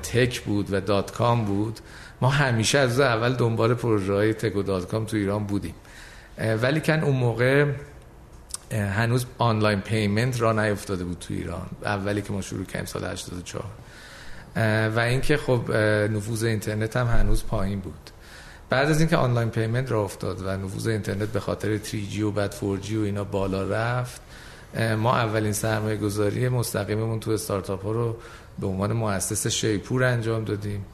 tech بود و dot com بود. ما همیشه از اول دنبال پروژه های tech و dot com تو ایران بودیم. ولیکن اون موقع هنوز online payment راه نیفتاده بود تو ایران. اولی که ما شروع کردیم سال 84 و اینکه خب نفوذ اینترنت هم هنوز پایین بود. بعد از اینکه online payment راه افتاد و نفوذ اینترنت به خاطر 3G و بعد 4G و اینا بالا رفت ما اولین سرمایه گذاری مستقیممون تو استارتاپ ها رو به عنوان مؤسس شیپور انجام دادیم.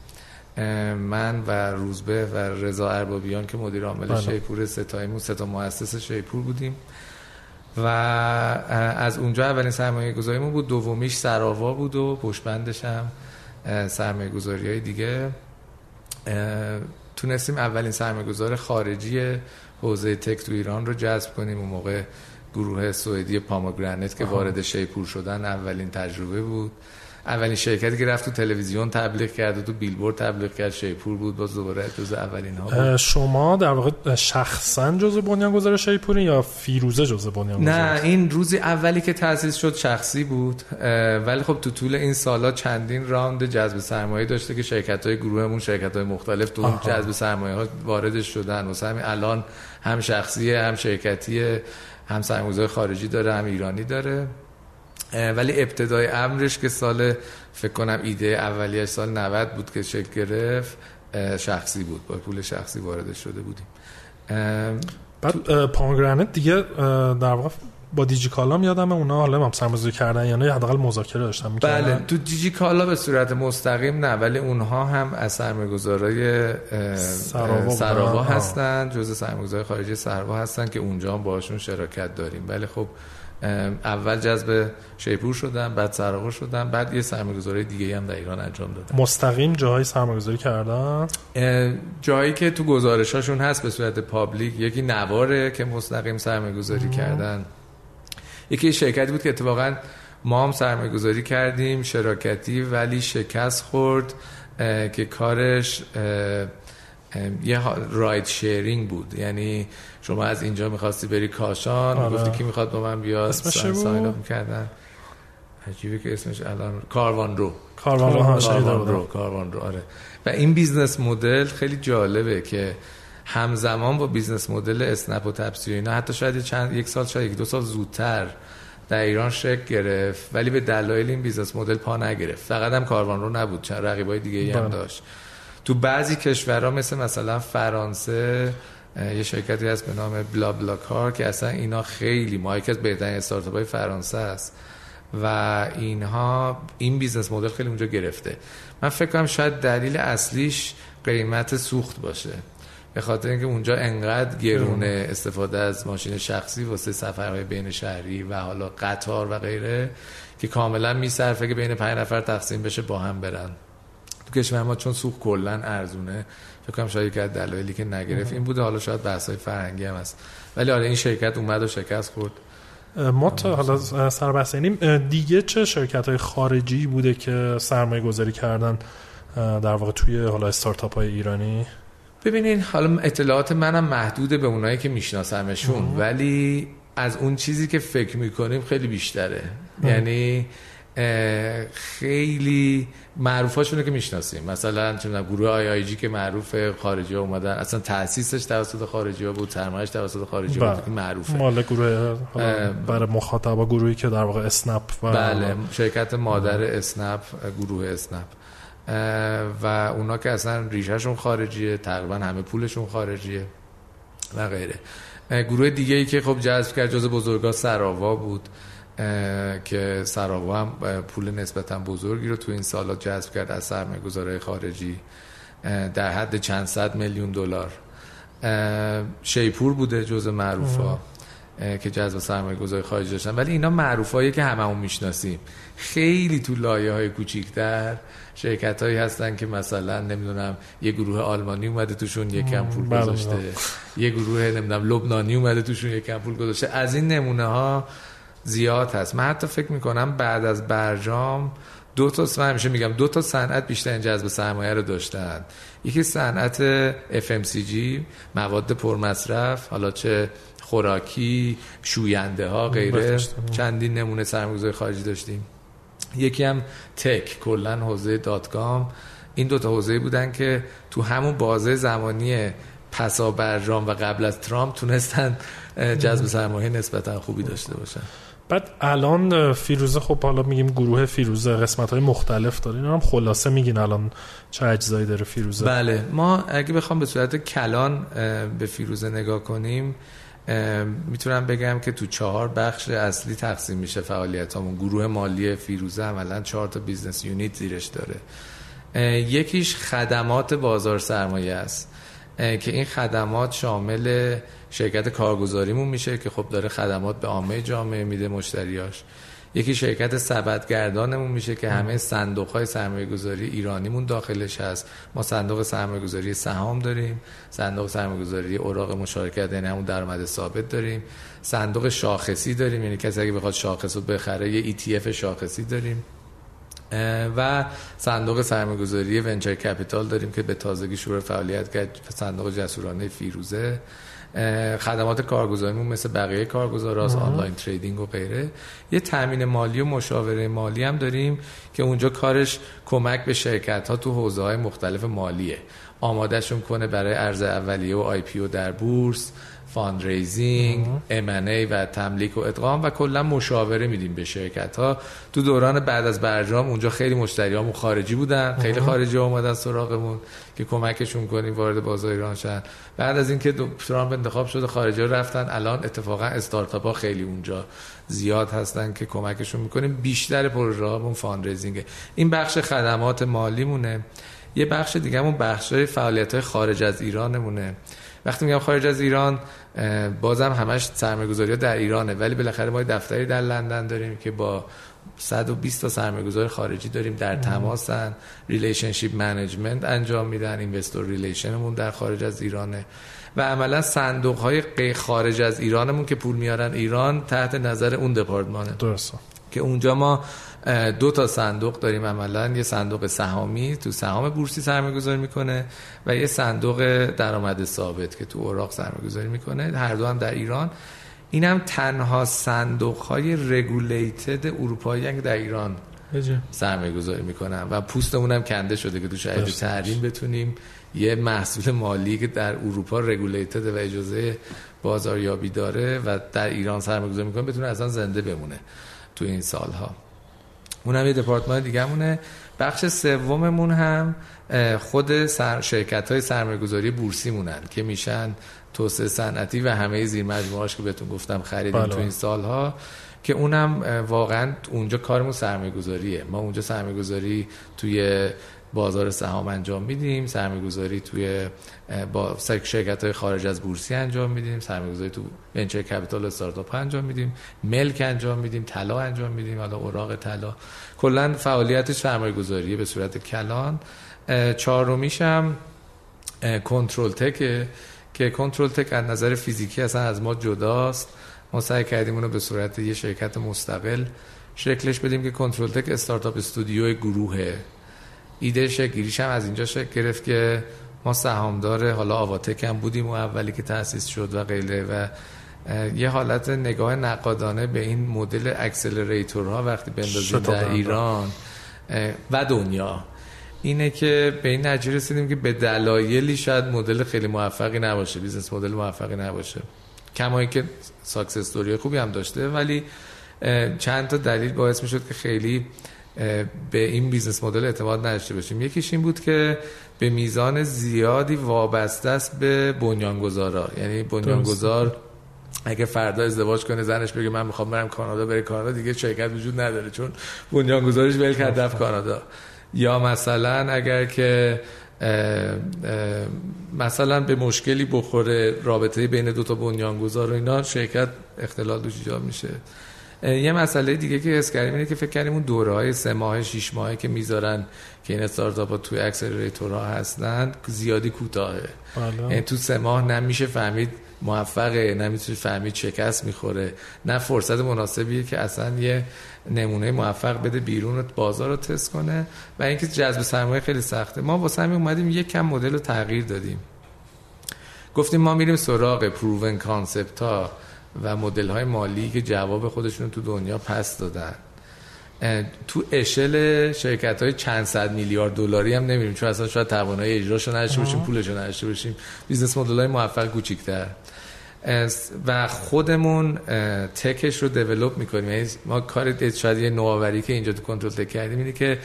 من و روزبه و رضا اربابیان که مدیر عامل بله. شیپور سه‌تاییمون سه تا مؤسس شیپور بودیم. و از اونجا اولین سرمایه گذاریمون بود. دومیش سراوا بود و پشت‌بندش هم سرمایه گذاری های دیگه تونستیم اولین سرمایه گذار خارجی حوزه تک تو ایران رو جذب کنیم. اون موقع گروه سوئدی پاموگرانت که وارد شیپور شدن اولین تجربه بود. اولین شرکتی که رفت تو تلویزیون تبلیغ کرد و تو بیلبورد تبلیغ کرد شیپور بود باز دوباره جز اولین ها بود. شما در واقع شخصا جزء بنیانگذار شیپور یا فیروزه جزء بنیانگذار؟ نه این روزی اولی که تأسیس شد شخصی بود ولی خب تو طول این سالا چندین راند جذب سرمایه داشته که شرکت های گروهمون شرکت های مختلف تو جذب سرمایه ها وارد شدن. واسه همین الان هم شخصیه هم شرکتیه هم سرمایه‌گذار خارجی داره هم ایرانی داره. ولی ابتدای امرش که سال فکر کنم ایده اولیش سال 90 بود که شکل گرفت شخصی بود. با پول شخصی وارد شده بودیم. بعد پامگرانت دیگه در واقع با دیجیکالا میادم اونا حالا هم سرمایه‌گذاری کردن یعنی حداقل مذاکره داشتن می‌کردن. بله تو دیجیکالا به صورت مستقیم نه ولی اونها هم از سرمایه‌گذارای سراوا, سراوا هستن جزء سرمایه‌گذار خارجی سراوا هستن که اونجا هم باشون شراکت داریم. ولی خب اول جذب شیپور شدن بعد سراغ شدن بعد یه سرمایه‌گذاری دیگه هم در ایران انجام دادن مستقیم جاهای سرمایه‌گذاری کردن؟ جایی که تو گزارشاشون هست به صورت پابلیک یکی نواره که مستقیم سرمایه‌گذاری کردن. یکی شرکتی بود که اتفاقا ما هم سرمایه‌گذاری کردیم شراکتی ولی شکست خورد که کارش یه ride sharing بود. یعنی شما از اینجا می‌خواستی بری کاشان؟ آره. گفتی کی می‌خواد با من بیاد؟ ساین کردن عجیبه که اسمش الان کاروان رو کاروان رو کاروان رو کاروان رو آره. و این business model خیلی جالبه که همزمان با business model اسنپ و تپسی اینا حتی شاید چند یک سال شاید یک دو سال زودتر در ایران شکل گرفت ولی به دلایل این business model پا نگرفت. فقط هم کاروان رو نبود چند رقیبای دیگه هم بله. داشت. تو بعضی کشورها مثل مثلا فرانسه یه شرکتی هست به نام BlaBlaCar که اصلا اینا خیلی ما یکی از بهترین استارتاپ های فرانسه است. و اینها این business model خیلی اونجا گرفته. من فکر کنم شاید دلیل اصلیش قیمت سوخت باشه. به خاطر اینکه اونجا انقدر گرونه استفاده از ماشین شخصی واسه سفرهای بین شهری و حالا قطار و غیره که کاملا میصرفه که بین پنج نفر تقسیم بشه با هم برن. تو کشور ما چون سوخت کلا ارزونه فکر کنم شاید یک دلایلی که نگرفت این بوده. حالا شاید بحث های فرهنگی هم هست. ولی آره این شرکت اومد و شکست خورد. ما تا حالا سر بحث دیگه چه شرکت های خارجی بوده که سرمایه گذاری کردن در واقع توی حالا استارتاپ های ایرانی؟ ببینین حالا اطلاعات منم محدوده به اونایی که میشناسمشون. ولی از اون چیزی که فکر می‌کنیم خیلی بیشتره. یعنی خیلی معروفاشونه که می‌شناسیم. مثلا چون گروه آی آی جی که معروف خارجی ها اومدن. اصلا تاسیسش توسط خارجی ها بود سرمایه‌اش توسط خارجی ها بود که معروفه. مال گروه برای مخاطبا گروهی که در واقع اسنپ و بله شرکت مادر اسنپ گروه اسنپ. و اونا که اصلا ریشهشون خارجیه تقریبا همه پولشون خارجیه و غیره. گروه دیگه ای که خب جذب کرد جز بزرگا سراوا بود. که سراوا هم پول نسبتا بزرگی رو تو این سالا جذب کرد از سرمایه گذاره خارجی در حد چند صد میلیون دلار. شیپور بوده جز معروف ها که جذب سرمایه گذاری خارجی داشتن. ولی اینا معروف هایی که هممون می‌شناسیم. خیلی تو لایه های کوچیکتر شرکت هایی هستن که مثلا نمی‌دونم یه گروه آلمانی اومده توشون یه کم پول بله، گذاشته. بله. یه گروه نمی‌دونم لبنانی اومده توشون یه کم پول گذاشته. از این نمونه ها زیاد هست. من حتی فکر می‌کنم بعد از برجام دو تا من همیشه میگم دو تا صنعت بیشتر جذب سرمایه رو داشتن. یکی صنعت FMCG مواد پرمصرف حالا چه خوراکی شوینده ها غیره. چندین نمونه سرمایه‌گذاری خارجی داشتیم. یکی هم تک کلا حوزه داتکام این دوتا حوزه بودن که تو همون بازه زمانی پسابرجام و قبل از ترامپ تونستن جذب سرمایه نسبتا خوبی داشته باشن. بعد الان فیروزه خب حالا میگیم گروه فیروزه قسمت های مختلف داره اینا هم خلاصه میگین الان چه اجزایی داره فیروزه؟ بله ما اگه بخوام به صورت کلان به فیروزه نگاه کنیم می‌تونم بگم که تو چهار بخش اصلی تقسیم میشه فعالیت همون گروه مالی فیروزه عملا چهار تا business unit زیرش داره. یکیش خدمات بازار سرمایه است. که این خدمات شامل شرکت کارگزاریمون میشه که خب داره خدمات به عامه جامعه میده مشتریاش. یکی شرکت سبدگردانمون میشه که همه صندوق های سرمایه گذاری ایرانیمون داخلش هست. ما صندوق سرمایه گذاری سهام داریم صندوق سرمایه گذاری اوراق مشارکت یعنی همون درآمد ثابت داریم. صندوق شاخصی داریم یعنی کسی اگه بخواد شاخص رو بخره یه ETF شاخصی داریم. و صندوق سرمایه گذاری venture capital داریم که به تازگی شروع فعالیت کرد صندوق جسورانه فیروزه. خدمات کارگزاریمون مثل بقیه کارگزاراست online trading و غیره. یه تامین مالی و مشاوره مالی هم داریم که اونجا کارش کمک به شرکت ها تو حوزه های مختلف مالیه. آماده‌شون کنه برای عرضه اولیه و IPO در بورس. fundraising و تملک و ادغام و کلا مشاوره میدیم به شرکت ها تو دوران بعد از برجام اونجا خیلی مشتریامون خارجی بودن. خیلی خارجی اومدن سراغمون که کمکشون کنیم وارد بازار ایران شن. بعد از اینکه ترامپ انتخاب شده خارجی ها رفتن الان اتفاقا استارتاپ ها خیلی اونجا زیاد هستن که کمکشون می‌کنیم. بیشتر پروژه هامون fundraising این بخش خدمات مالی مونه یه بخش دیگه همون بخش های فعالیت های خارج از ایرانمونه. وقتی میگم خارج از ایران بازم همش سرمایه‌گذاری در ایرانه. ولی بالاخره ما دفتری در لندن داریم که با 120 تا سرمایه‌گذار خارجی داریم در تماسن. relationship management انجام میدن investor relation مون در خارج از ایرانه. و عملا صندوق های خارج از ایرانمون که پول میارن ایران تحت نظر اون دپارتمانه. درسته. که اونجا ما دو تا صندوق داریم عملا. یه صندوق سهامی تو سهام بورسی سرمایه گذاری می‌کنه و یه صندوق درآمد ثابت که تو اوراق سرمایه گذاری می‌کنه. هر دو هم در ایران. این هم تنها صندوق های رگولیتد اروپایی که در ایران سرمایه گذاری می‌کنن و پوستمون هم کنده شده که تو شاید تحریم بتونیم یه محصول مالی که در اروپا رگولیتد و اجازه بازاریابی داره و در ایران سرمایه گذاری می‌کنه بتونه اصلا زنده بمونه تو این سالها. اونم یه دپارتمان دیگه مونه بخش سوممون هم خود سر شرکت های سرمایه گذاری بورسی مونن که میشن توسعه صنعتی و همه زیر مجموعاش که بهتون گفتم خریدیم بله. تو این سالها که اونم واقعا اونجا کارمون سرمایه گذاریه ما اونجا سرمایه گذاری توی بازار سهام انجام میدیم. سرمایه گذاری توی با شرکت های خارج از بورسی انجام میدیم. سرمایه گذاری تو ونچر کپیتال استارتاپ انجام میدیم. ملک انجام میدیم. طلا انجام میدیم. حالا اوراق طلا. کلا فعالیتش سرمایه گذاریه به صورت کلان. چهارمیشم کنترل تکه که کنترل تک از نظر فیزیکی اصلا از ما جداست. ما سعی کردیم اونو به صورت یه شرکت مستقل شکلش بدیم که کنترل تک startup studio گروهه. ایده شکل‌گیریش هم از اینجا شکل گرفت که ما سهامدار حالا آواتک هم بودیم و اولی که تأسیس شد و غیره و یه حالت نگاه نقادانه به این مدل accelerator ها وقتی بندازیم در ایران و دنیا. اینه که به این نتیجه رسیدیم که به دلایلی شاید مدل خیلی موفقی نباشه business model موفقی نباشه. کمااینکه success story خوبی هم داشته ولی چند تا دلیل باعث می شد که خیلی به این business model اعتماد نداشته باشیم. یکیش این بود که به میزان زیادی وابسته است به بنیان‌گذارا. یعنی بنیانگذار اگه فردا ازدواج کنه زنش بگه من می‌خوام برم کانادا بره کانادا دیگه شرکت وجود نداره چون بنیانگذارش ول کرد کانادا. یا مثلا اگر که مثلا به مشکلی بخوره رابطه بین دو تا بنیانگذار و اینا شرکت اختلال ایجاد میشه. یه مسئله دیگه که حس کردیم اینه که فکر کردیم اون دوره های سه ماه شش ماهه که می‌ذارن که این استارتاپ ها توی اکسلراتورها هستن زیادی کوتاهه. بله. یعنی تو سه ماه نمیشه فهمید موفقه نمی‌تونی فهمید شکست می‌خوره. نه فرصت مناسبیه که اصلا یه نمونه موفق بده بیرون بازار رو تست کنه. و اینکه جذب سرمایه خیلی سخته. ما واسه همین اومدیم یک کم مدل رو تغییر دادیم. گفتیم ما میریم سراغ proven concept ها. و مدل های مالی که جواب خودشون تو دنیا پس دادن. تو اشل شرکت های چند صد میلیارد دلاری هم نمیریم چون اصلا شاید توانایی اجراشو نداشته باشیم پولشو نداشته باشیم. business model های موفق کوچیک‌تر. و خودمون tech ش رو develop می‌کنیم. یعنی ما کار شاید یه نوآوری که اینجا تو کنترل tech کردیم اینه که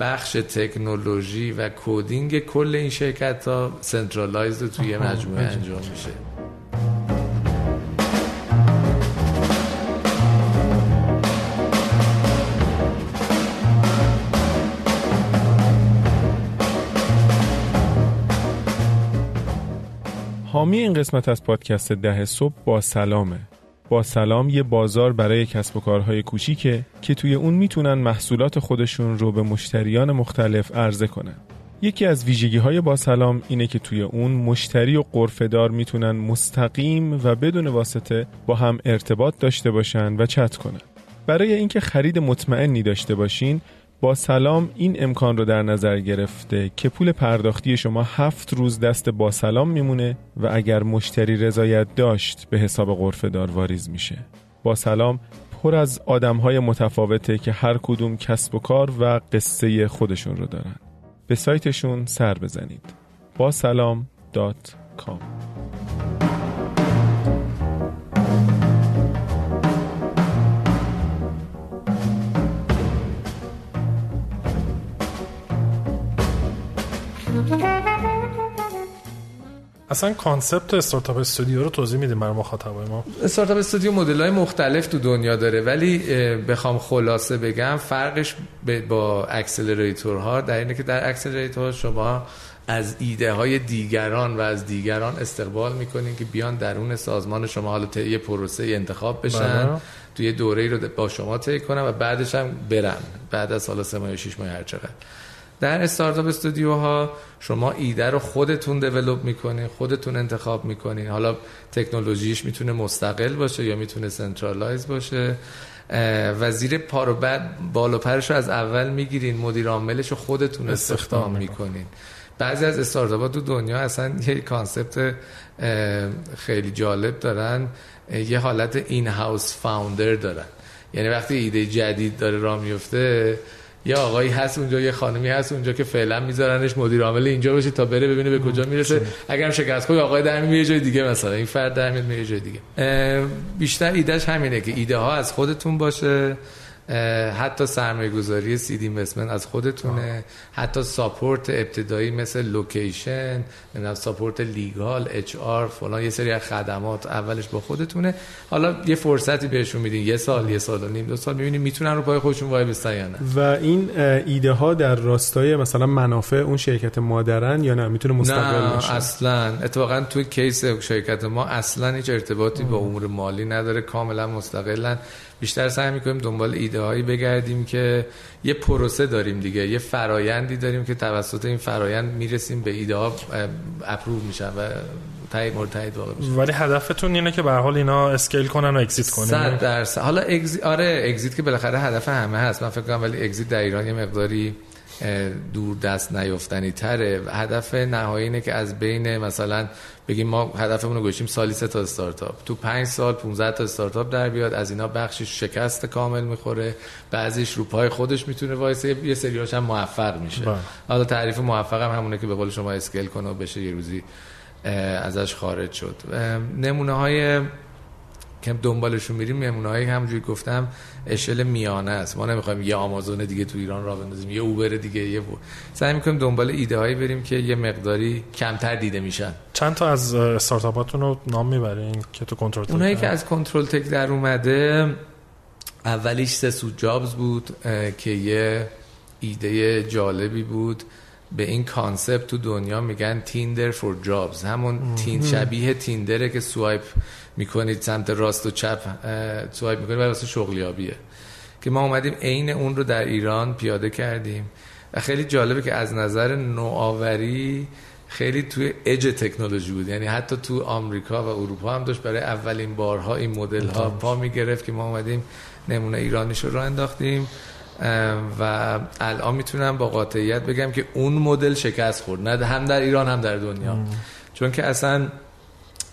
بخش تکنولوژی و coding کل این شرکت ها centralized توی مجموعه انجام میشه. حامی این قسمت از پادکست ده صبح با سلامه. با سلام یه بازار برای کسب و کارهای کوچیکه که توی اون می‌تونن محصولات خودشون رو به مشتریان مختلف عرضه کنن. یکی از ویژگی های با سلام اینه که توی اون مشتری و قرفدار می‌تونن مستقیم و بدون واسطه با هم ارتباط داشته باشن و چت کنن. برای اینکه خرید مطمئنی داشته باشین با سلام این امکان رو در نظر گرفته که پول پرداختی شما هفت روز دست با سلام میمونه و اگر مشتری رضایت داشت به حساب غرفه دار واریز میشه. با سلام پر از آدم های متفاوته که هر کدوم کسب و کار و قصه خودشون رو دارن. به سایتشون سر بزنید. با سلام دات کام. اصلا concept استارتاپ استودیو رو توضیح میدیم برای مخاطبای ما استارتاپ استودیو مدل های مختلف تو دنیا داره ولی بخوام خلاصه بگم فرقش با accelerator ها در اینه که در accelerator شما از ایده های دیگران و از دیگران استقبال می‌کنین که بیان درون سازمان شما حالا یه پروسه انتخاب بشن بله. توی دوره رو با شما طی کنن و بعدش هم برن بعد از حالا سه ماه یا 6 ماه هر چقدر در استارتاپ استودیوها شما ایده رو خودتون develop می‌کنین خودتون انتخاب می‌کنین حالا تکنولوژیش می‌تونه مستقل باشه یا می‌تونه centralize باشه. و زیر و بعد بالا پرش رو از اول می‌گیرین مدیر عاملش رو خودتون استخدام می‌کنین. بعضی از استارتاپ تو دنیا اصلا یه concept خیلی جالب دارن. یه حالت in-house founder دارن. یعنی وقتی ایده جدید داره راه میفته یه آقایی هست اونجا یه خانمی هست اونجا که فعلا میذارنش مدیر عامل اینجا باشه تا بره ببینه به کجا می‌رسه. اگرم شکست خود آقای در میره جای دیگه مثلا. این فرد در میره جای دیگه. بیشتر ایدهش همینه که ایده ها از خودتون باشه. حتی سرمایه گذاری seed investment از خودتونه. حتی support ابتدایی مثل location support legal HR فلان یه سری از خدمات اولش با خودتونه. حالا یه فرصتی بهشون میدین. یه سال یه سال و نیم دو سال می‌بینیم می‌تونن رو پای خودشون وای بستن یا نه. و این ایده ها در راستای مثلا منافع اون شرکت مادرن یا نه؟ می‌تونه مستقل نه اصلا. اتفاقا توی کیس شرکت ما اصلا هیچ ارتباطی با امور مالی نداره. کاملا مستقلن بیشتر سعی می‌کنیم دنبال ایده هایی بگردیم که یه پروسه داریم دیگه یه فرایندی داریم که توسط این فرایند می‌رسیم به ایده ها approve میشن و تایید مورد تایید واقع میشن. ولی هدفتون اینه که به حال اینا scale کنن و exit کنن. 100 درصد. حالا exi... آره exit که بالاخره هدف همه هست. من فکر کنم ولی exit در ایران یه مقداری دور دست نیافتنی تره. هدف نهایی اینه که از بین مثلا بگیم ما هدفمون رو بگیم سالی سه تا استارتاپ. تو پنج سال 15 تا استارتاپ در بیاد. از اینا بخشی شکست کامل می‌خوره. بعضیش رو پای خودش می‌تونه وایسه. یه سریاش هم موفق میشه. بله. حالا تعریف موفق هم همونه که به قول شما اسکیل کنه و بشه یه روزی ازش خارج شد. نمونه های که دنبالشون میریم نمونه‌هایی همونجوری گفتم اشل میانه است. ما نمی‌خوایم یه آمازون دیگه تو ایران را بندازیم یه اوبر دیگه یه بو. سعی می‌کنیم دنبال ایده هایی بریم که یه مقداری کمتر دیده میشن. چند تا از استارتاپاتون رو نام می‌برین که تو کنترل تک اونایی که از کنترل تک در اومده اولیش سسو جابز بود که یه ایده جالبی بود. به این concept تو دنیا میگن Tinder for jobs. همون تین شبیه Tinder ه که swipe می‌کنید سمت راست و چپ swipe می‌کنید برای واسه شغلیابیه. که ما اومدیم عین اون رو در ایران پیاده کردیم. و خیلی جالبه که از نظر نوآوری خیلی توی اج تکنولوژی بود. یعنی حتی تو آمریکا و اروپا هم داشت برای اولین بارها این مدل ها پا می‌گرفت که ما اومدیم نمونه ایرانیش رو انداختیم. و الان می‌تونم با قاطعیت بگم که اون مدل شکست خورد. نه هم در ایران هم در دنیا. چون که اصلا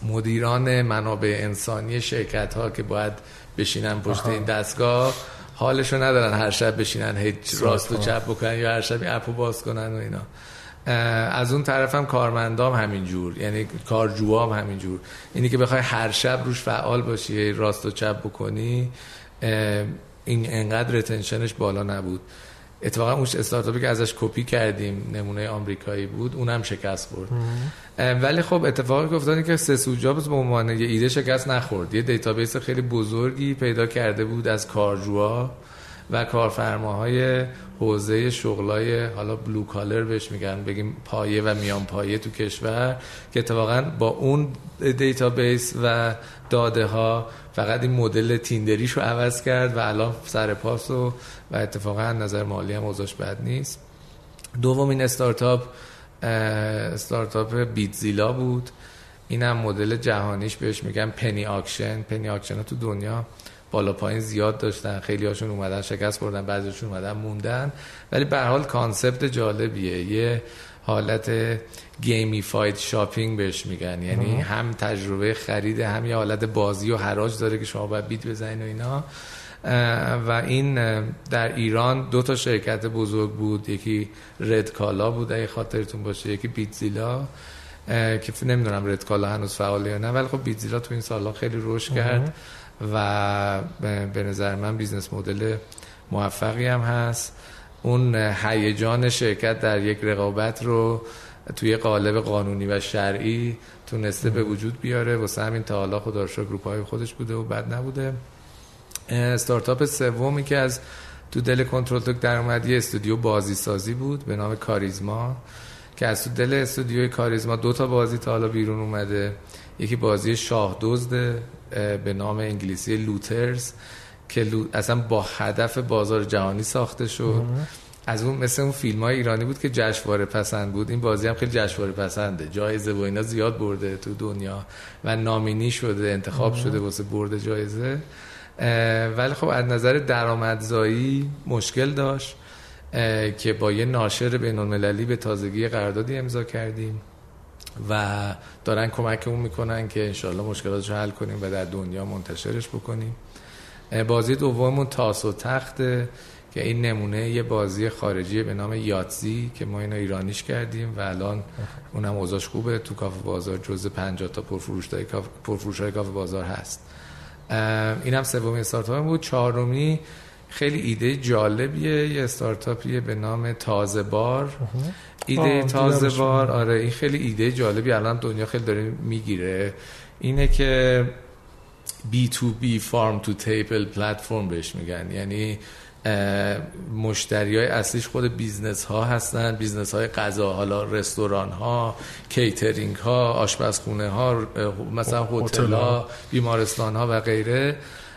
مدیران منابع انسانی شرکت ها که باید بشینن پشت این دستگاه حالشو ندارن هر شب بشینن هیچ راست و چپ بکنن یا هر شب این اپو باز کنن و اینا. از اون طرف هم کارمندام همینجور یعنی کارجوام همینجور. اینی که بخوای هر شب روش فعال باشی راست و چپ بکنی این انقدر retention ش بالا نبود. اتفاقا اون استارتاپی که ازش کپی کردیم نمونه آمریکایی بود اونم شکست خورد. ولی خب اتفاقی که افتاد که سسو jobs به عنوان یه ایده شکست نخورد. یه database خیلی بزرگی پیدا کرده بود از کارجوها و کارفرماهای حوزه شغلای حالا blue collar بهش میگن بگیم پایه و میان پایه تو کشور که اتفاقا با اون database و داده ها فقط این مدل Tinder یش رو عوض کرد و الان سر پاس و و اتفاقا نظر مالی هم اوضاعش بد نیست. دومین استارتاپ استارتاپ بیتزیلا بود. این هم مدل جهانیش بهش میگن penny auction. penny auction ها تو دنیا بالا پایین زیاد داشتن. خیلی هاشون اومدن شکست بردن بعضیشون اومدن موندن. ولی به حال concept جالبیه. یه حالت gamified shopping بهش میگن. یعنی هم تجربه خرید هم یه حالت بازی و حراج داره که شما باید bid بزنین و اینا. و این در ایران دو تا شرکت بزرگ بود. یکی رد کالا بود اگه خاطرتون باشه یکی بیتزیلا. که نمی‌دونم رد کالا هنوز فعاله یا نه ولی خب بیتزیلا تو این سالها خیلی رشد کرد. و به نظر من business model موفقی هم هست. اون هیجان شرکت در یک رقابت رو توی قالب قانونی و شرعی تونسته به وجود بیاره. واسه همین تا حالا خدا رو گروپ خودش بوده و بد نبوده. استارتاپ سومی که از تو دل کنترل تک در اومد یه استودیو بازی سازی بود به نام کاریزما. که از تو دل استودیوی کاریزما دو تا بازی تا حالا بیرون اومده. یکی بازی شاه دزد به نام انگلیسی لوترز که اصلا با هدف بازار جهانی ساخته شد. از اون مثل اون فیلم های ایرانی بود که جشنواره پسند بود. این بازی هم خیلی جشنواره پسنده. جایزه و اینا زیاد برده تو دنیا و نامینی شده انتخاب شده واسه برده جایزه. ولی خب از نظر درآمدزایی مشکل داشت. که با یه ناشر بین المللی به تازگی قراردادی امضا کردیم و دارن کمکمون می‌کنن که انشالله مشکلاتش رو حل کنیم و در دنیا منتشرش بکنیم. بازی دوممون تاس و تخته که این نمونه یه بازی خارجی به نام یاتزی که ما اینو ایرانیش کردیم و الان اونم اوضاعش خوبه. تو کافه بازار جز 50 تا پرفروش پرفروش های کافه بازار هست. این هم سومین استارتاپ بود. چهارمی خیلی ایده جالبیه. یه استارتاپیه به نام تازه بار. ایده تازه بار. آره این خیلی ایده جالبی. الان دنیا خیلی داره می‌گیره. اینه که B2B farm to table platform بهش میگن. یعنی مشتری های اصلیش خود business ها هستن. business های غذا حالا رستوران ها کیترینگ ها آشپزخونه ها مثلا هتل ها بیمارستان ها و غیره.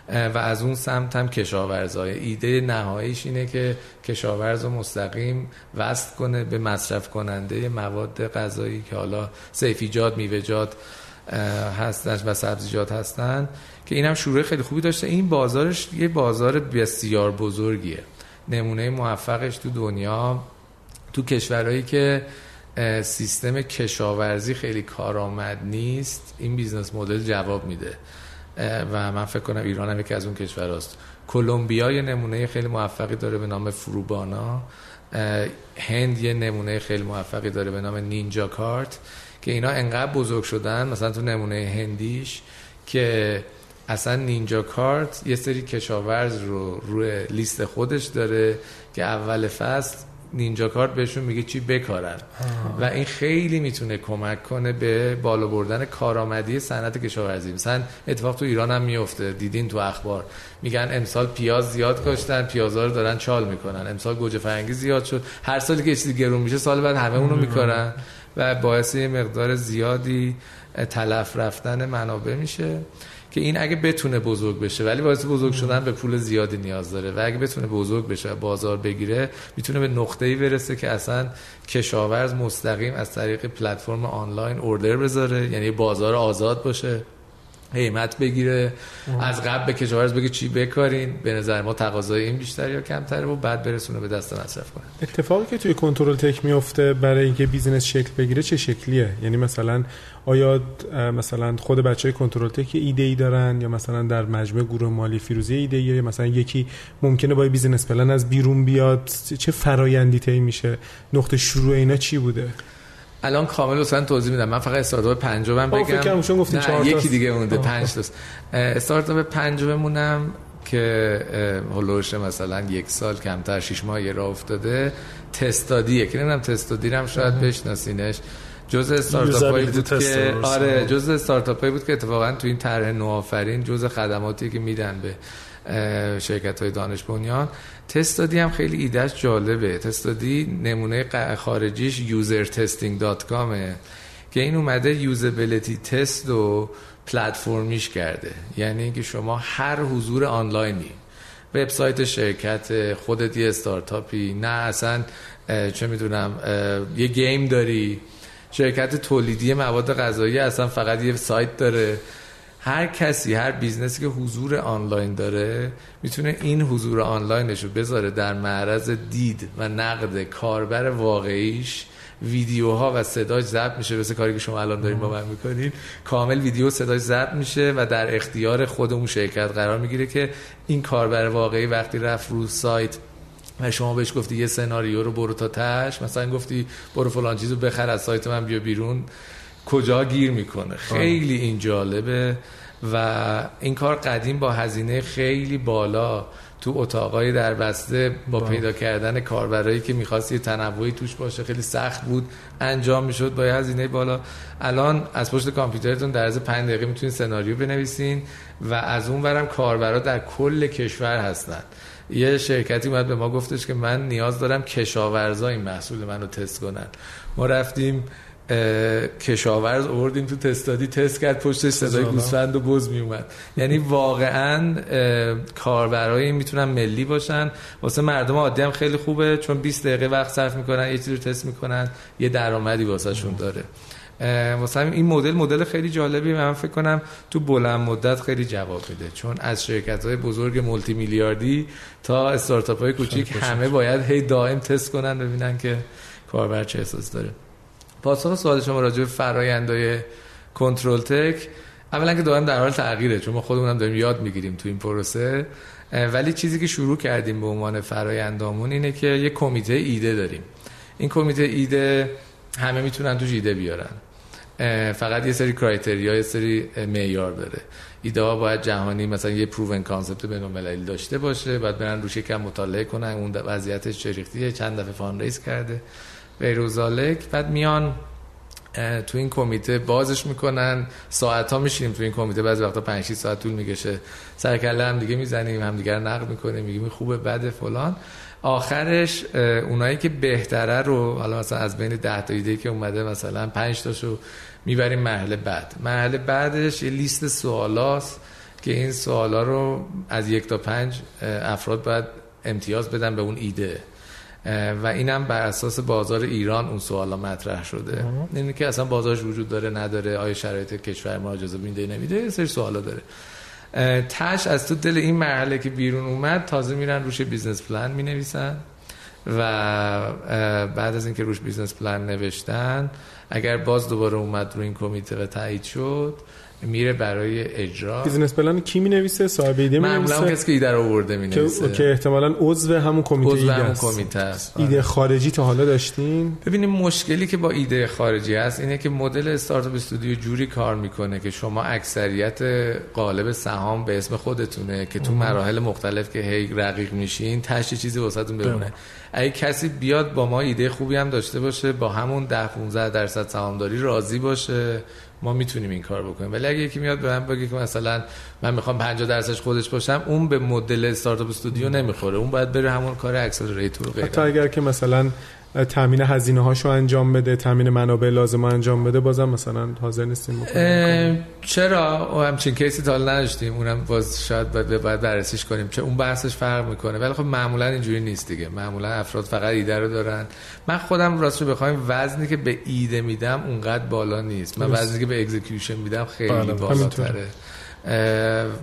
و از اون سمت هم کشاورزای ایده نهاییش اینه که کشاورز رو مستقیم وصل کنه به مصرف کننده مواد غذایی که حالا صیفی‌جات میوه‌جات هستن و سبزیجات هستن که اینم شروع خیلی خوبی داشته. این بازارش یه بازار بسیار بزرگیه. نمونه موفقش تو دنیا تو کشورهایی که سیستم کشاورزی خیلی کارآمد نیست این business model جواب میده. و من فکر کنم ایران هم یکی از اون کشورهاست کلمبیا یه نمونه خیلی موفقی داره به نام فروبانا. هند یه نمونه خیلی موفقی داره به نام نینجا کارت که اینا انقدر بزرگ شدن مثلا تو نمونه هندیش که اصلا نینجا کارت یه سری کشاورز رو روی لیست خودش داره که اول فصل نینجا کارت بهشون میگه چی بکارن. و این خیلی می‌تونه کمک کنه به بالا بردن کارآمدی صنعت کشاورزی. مثلا اتفاق تو ایران هم میفته. دیدین تو اخبار. میگن امسال پیاز زیاد کاشتن پیازا رو دارن چال می‌کنن. امسال گوجه فرنگی زیاد شد. هر سالی که چیزی گرون میشه سال بعد همه اونو میکارن و باعث مقدار زیادی تلف رفتن منابع میشه. که این اگه بتونه بزرگ بشه ولی واسه بزرگ شدن به پول زیادی نیاز داره و اگه بتونه بزرگ بشه بازار بگیره می‌تونه به نقطه‌ای برسه که اصلا کشاورز مستقیم از طریق پلتفرم آنلاین اوردر بذاره یعنی بازار آزاد باشه قیمت بگیره از قبل به کشاورز بگه چی بکارین به نظر ما تقاضای این بیشتر یا کمتره و بعد برسونه به دست مصرف کنه. اتفاقی که توی کنترل تک میفته برای اینکه business شکل بگیره چه شکلیه؟ یعنی مثلا آیا مثلا خود بچه های کنترل تک ایده ای دارن یا مثلا در مجموعه گروه مالی فیروزی ایده یا مثلا یکی ممکنه با business plan از بیرون بیاد. چه فرایندی طی میشه؟ نقطه شروع اینا چی بوده؟ الان کامل مثلا توضیح میدم. من فقط استارتاپ پنجم خب، بگم. فکر گفتین چهار یکی دیگه مونده پنج تاست. استارتاپ پنجممونم که هولوش مثلا یک سال کمتر شش ماه یه راه افتاده تستادیه که نمی‌دونم تستادی هم شاید بشناسینش. جز استارتاپ هایی بود که آره جز استارتاپ هایی بود که اتفاقا تو این طرح نوآفرین جز خدماتی که میدن به شرکت های دانش بنیان. تستادی هم خیلی ایدهش جالبه. تستادی نمونه خارجیش usertesting.com که این اومده usability test و platformیش کرده. یعنی اینکه شما هر حضور آنلاینی وبسایت شرکت خودت یه استارتاپی نه اصلا چه می‌دونم یه game داری. شرکت تولیدی مواد غذایی اصلا فقط یه سایت داره. هر کسی هر businessی که حضور آنلاین داره می‌تونه این حضور آنلاینش رو بذاره در معرض دید و نقد کاربر واقعیش. ویدیوها و صداش ضبط میشه مثل کاری که شما الان دارین با من می‌کنین. کامل ویدیو صداش ضبط میشه و در اختیار خود اون شرکت قرار می‌گیره که این کاربر واقعی وقتی رفت رو سایت شما بهش گفتی یه سناریو رو برو تا تش. مثلا گفتی برو فلان چیزو بخر از سایت من بیا بیرون. کجا گیر می‌کنه؟ خیلی این جالبه و این کار قدیم با هزینه خیلی بالا تو اتاقای در بسته با پیدا کردن کاربرایی که می‌خواست یه تنوعی توش باشه. خیلی سخت بود. انجام می‌شد با هزینه بالا. الان از پشت کامپیوترتون در از 5 دقیقه می‌تونید سناریو بنویسین و از اون برم کاربرا در کل کشور هستن. یه شرکتی اومد به ما گفتش که من نیاز دارم کشاورزا این محصول منو تست کنن. ما رفتیم کشاورز آوردیم تو تستادی تست کرد پشتش صدای گوسفند و بز می اومد یعنی واقعا کاربرای می‌تونن ملی باشن. واسه مردم عادی هم خیلی خوبه چون 20 دقیقه وقت صرف می‌کنن یه چیزی رو تست می‌کنن یه درآمدی واسهشون داره. واسه این مدل مدل خیلی جالبی من فکر کنم تو بلند مدت خیلی جواب میده چون از شرکت های بزرگ مولتی میلیاردی تا استارتاپ های کوچیک همه باید هی دائم تست کنن ببینن که کاربر چه احساس داره. پاسخ سوال شما راجع به فرآیندهای کنترل تک. اولا که دائم در حال تغییره چون ما خودمون داریم یاد می‌گیریم تو این پروسه. ولی چیزی که شروع کردیم به عنوان فرآیندامون اینه که یه کمیته ایده داریم. این کمیته ایده همه می‌تونن توش ایده بیارن. فقط یه سری criteria یه سری معیار داره. ایده ها باید جهانی مثلا یه proven concept بین داشته باشه بعد برن روش یکم مطالعه کنن اون وضعیتش چه چند دفعه fund raise کرده غیروزالک بعد میان تو این کمیته بازش می‌کنن. ساعت ها میشینیم تو این کمیته بعضی وقتا 5 6 ساعت طول می‌کشه. سرکله هم دیگه می‌زنیم هم دیگه نقد می‌کنیم میگیم خوبه بده فلان. آخرش اونایی که بهتره رو حالا مثلا از بین 10 تا ایده که اومده مثلا 5 تاشو می‌بریم مرحله بعد. مرحله بعدش یه لیست سوالاست که این سوالا رو از یک تا پنج افراد باید امتیاز بدن به اون ایده. و اینم بر اساس بازار ایران اون سوالا مطرح شده. اینه که اصلا بازارش وجود داره نداره آیا شرایط کشور ما اجازه میده نمیده یه سری سوالا داره. تش از تو دل این مرحله که بیرون اومد تازه میرن روش business plan می نویسن و بعد از اینکه روش business plan نوشتن اگر باز دوباره اومد رو این کمیته و تایید شد میره برای اجرا. business plan کی می نویسه صاحب ایده می نویسه معمولا کسی که ایده رو آورده می نویسه که احتمالاً عضو همون کمیته عضو همون کمیته است. ایده خارجی تا حالا داشتین؟ ببینیم مشکلی که با ایده خارجی هست اینه که مدل startup studio جوری کار می‌کنه که شما اکثریت قالب سهام به اسم خودتونه که تو مراحل مختلف که هی رقیق میشین تاش چیزی واسهتون بمونه. اگه کسی بیاد با ما ایده خوبی هم داشته باشه با همون 10 15 درصد سهامداری راضی باشه. ما می‌تونیم این کار بکنیم. ولی اگه یکی میاد به من بگه که مثلا من می‌خوام 50 درصدش خودش باشم اون به مدل استارتاپ استودیو نمی‌خوره. اون باید بره همون کار اکسلراتور غیره. حتی اگر که مثلا تامین هزینه هاشو انجام بده تامین منابع لازم انجام بده بازم مثلا حاضر نیستیم چرا؟ او همچین caseی تا نداشتیم. اونم باز شاید باید باید بررسیش کنیم. چه اون بحثش فرق می‌کنه. ولی خب معمولا اینجوری نیست دیگه. معمولا افراد فقط ایده رو دارن. من خودم راست رو بخوایم وزنی که به ایده میدم اونقدر بالا نیست. من وزنی که به execution میدم خیلی بله، بالاتره.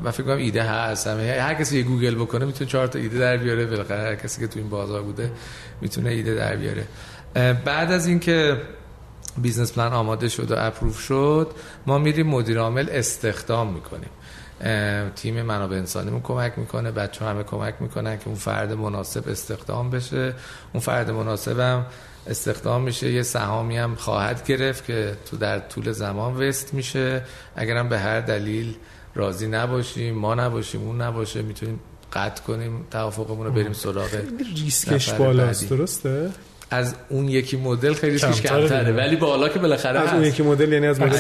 من فکر کنم ایده هست. هر کسی یه گوگل بکنه می‌تونه چهار تا ایده در بیاره. بالاخره هر کسی که تو این بازار بوده می‌تونه ایده در بیاره. بعد از اینکه business plan آماده شد و approve شد ما میریم مدیر عامل استخدام می‌کنیم. تیم منابع انسانیمون کمک می‌کنه بچه همه کمک می‌کنن که اون فرد مناسب استخدام بشه. اون فرد مناسبم استخدام میشه. یه سهامی هم خواهد گرفت که تو در طول زمان vest میشه. اگرم به هر دلیل راضی نباشیم ما نباشیم اون نباشه می‌تونیم قطع کنیم توافقمون رو بریم سراغ ریسکش بالاست درسته؟ از اون یکی مدل خیلی ریسکش کمتره. ولی بالا که بالاخره از اون یکی مدل یعنی از مدل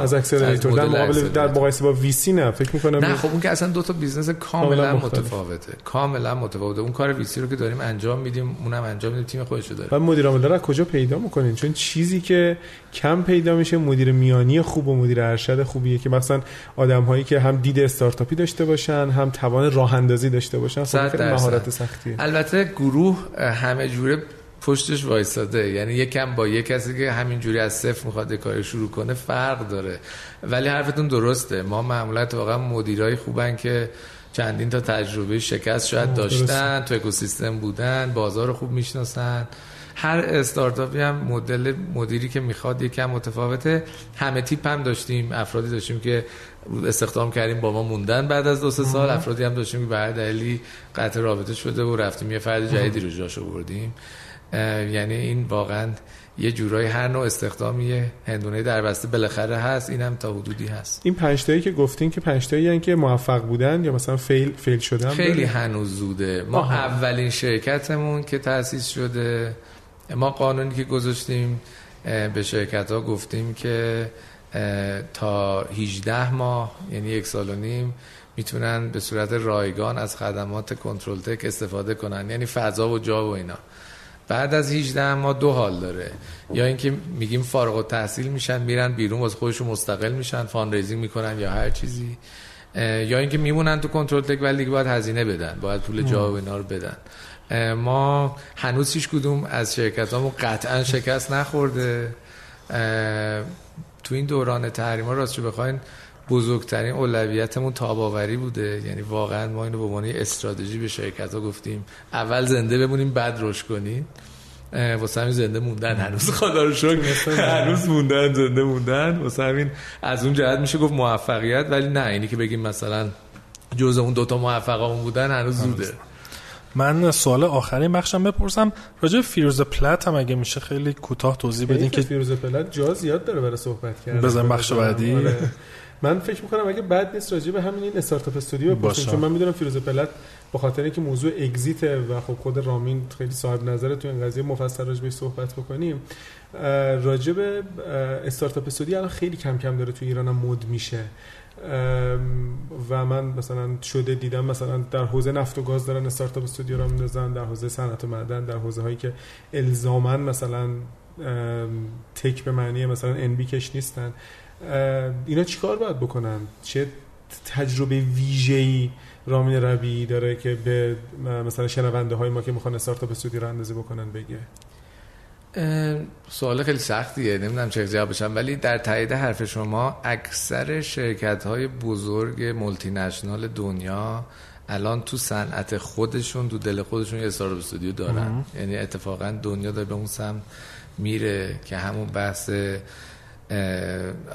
از accelerator در مقابل در مقایسه با VC نه فکر می‌کنم نه خب اون که اصلا دو تا business کاملا متفاوته. کاملا متفاوته. اون کار VC رو که داریم انجام میدیم اونم انجام میدیم تیم خودش رو داره و مدیر عامل رو کجا پیدا می‌کنین؟ چون چیزی که کم پیدا میشه مدیر میانی خوب و مدیر ارشد خوبیه که مثلا آدم هایی که هم دید استارتاپی داشته باشن هم توان راه اندازی داشته باشن خب مهارت سختیه. البته گروه همه جوره پشتش وایساده. یعنی یکم با یک کسی که همینجوری از صفر می‌خواد کار شروع کنه فرق داره. ولی حرفتون درسته. ما معمولا واقعا مدیرای خوبن که چندین تا تجربه شکست شاید داشتن تو اکوسیستم بودن بازار خوب می‌شناسن. هر استارتاپی هم مدل مدیری که می‌خواد یکم متفاوته. همه تیپ هم داشتیم. افرادی داشتیم که استخدام کردیم با ما موندن بعد از دو سه سال. افرادی هم داشتیم که به هر دلیلی قطع رابطه شده و رفتیم یه فرد جدیدی رو جاش بردیم. یعنی این واقعا یه جورایی هر نوع استخدامی هندونه در بسته بالاخره هست اینم تا حدودی هست. این پنج تایی که گفتین که پنج تایی که موفق بودن یا مثلا فیل فیل شدن؟ خیلی هنوز زوده. ما آها. اولین شرکتمون که تأسیس شده ما قانونی که گذاشتیم به شرکت ها گفتیم که تا 18 ماه یعنی یک سال و نیم می‌تونن به صورت رایگان از خدمات کنترل تک استفاده کنن. یعنی فضا و جا و اینا. بعد از 18 ما دو حال داره. یا اینکه میگیم فارغ التحصیل میشن میرن بیرون واسه خودشون مستقل میشن فان ریزینگ می‌کنن یا هر چیزی. یا اینکه میمونن تو کنترل تک ولی دیگه باید هزینه بدن باید پول جا و اینا رو بدن. ما هنوز هیچ کدوم از شرکت هامون قطعا شکست نخورده. تو این دوران تحریم ها راست بخواین بزرگترین اولویتمون تاباوری بوده. یعنی واقعا ما اینو به عنوان استراتژی به شرکت ها گفتیم. اول زنده بمونیم بعد رشد کنیم. واسه همین زنده موندن. هنوز خدا رو شکر. هنوز موندن زنده موندن. واسه همین از اون جهت میشه گفت موفقیت. ولی نه اینی که بگیم مثلا جز اون دوتا موفقمون بودن هنوز زوده. من سوال آخرین بخشم بپرسم. راجع فیروز پلت هم اگه میشه خیلی کوتاه توضیح بدین که فیروز پلت جا زیاد داره برای صحبت کردن. بزن بخش بعدی. آره. من فکر می‌کنم اگه بد نیست راجع به همین این استارتاپ استودیو بپرسیم چون من می‌دونم فیروز پلت به خاطر اینکه موضوع اگزیت و خب خود رامین خیلی صاحب نظره تو این قضیه مفصل راجع بهش صحبت بکنیم راجع به استارتاپ استودیو الان خیلی کم کم داره تو ایران هم مد میشه. و من مثلا شده دیدم مثلا در حوزه نفت و گاز دارن استارتاپ استودیو رو میندازن در حوزه صنعت و معدن در حوزه هایی که الزاما مثلا تک به معنی مثلا ان بی کش نیستن. اینا چیکار باید بکنن؟ چه تجربه ویژه‌ای رامین ربی داره که به مثلا شنونده های ما که می‌خوان استارتاپ استودیو رو اندازه بکنن بگه؟ سوال خیلی سختیه نمی‌دونم چه جواب بشم ولی در تایید حرف شما اکثر شرکت های بزرگ مولتی نشنال دنیا الان تو صنعت خودشون تو دل خودشون یه startup studio دارن. یعنی اتفاقا دنیا داره به اون سمت میره که همون بحث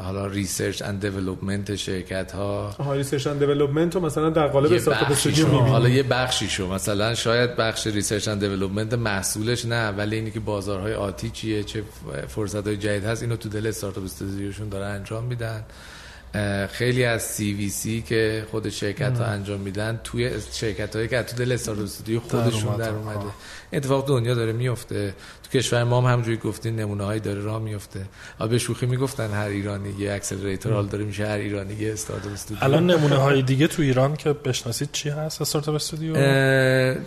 حالا research and development شرکت ها ها research and development رو مثلا در قالب startup studio حالا یه بخشی شو مثلا شاید بخش research and development محصولش نه ولی اینی که بازارهای آتی چیه چه فرصت های جدید هست اینو تو دل startup studioشون دارن انجام میدن. خیلی از CVC که خود شرکت ها انجام میدن توی شرکت هایی که تو دل startup studio خودشون در اومده. اتفاق دنیا داره میفته تو کشور ما هم همونجوری گفتین نمونه هایی داره راه میفته آ به شوخی می‌گفتن هر ایرانی یه accelerator حال داره میشه هر ایرانی یه startup studio. الان نمونه های دیگه تو ایران که بشناسید چی هست؟ startup studio؟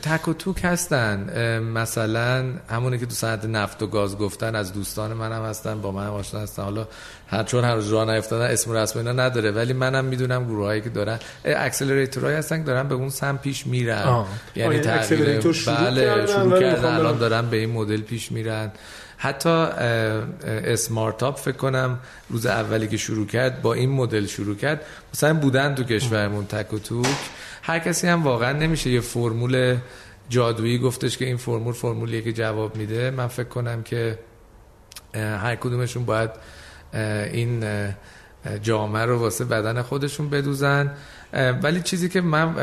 تک و توک هستن. مثلا همونی که تو صنعت نفت و گاز گفتن از دوستان منم هستن با من هم آشنا هستن. حالا هر چون هر روز راه نیفتادن اسم رسم اینا نداره ولی منم می‌دونم گروه هایی که دارن. اکسلراتورهایی هستن دارن به اون سم پیش میرن. یعنی تغییر بله شروع کردن. الان دارن به این مدل پیش میرن. حتی اسمارتاپ فکر کنم روز اولی که شروع کرد با این مدل شروع کرد. مثلا بودن تو کشورمون تک و توک. هر کسی هم واقعا نمیشه یه فرمول جادویی گفتش که این فرمول فرمولیه که جواب میده. من فکر کنم که هر کدومشون باید این جامه رو واسه بدن خودشون بدوزن. ولی چیزی که من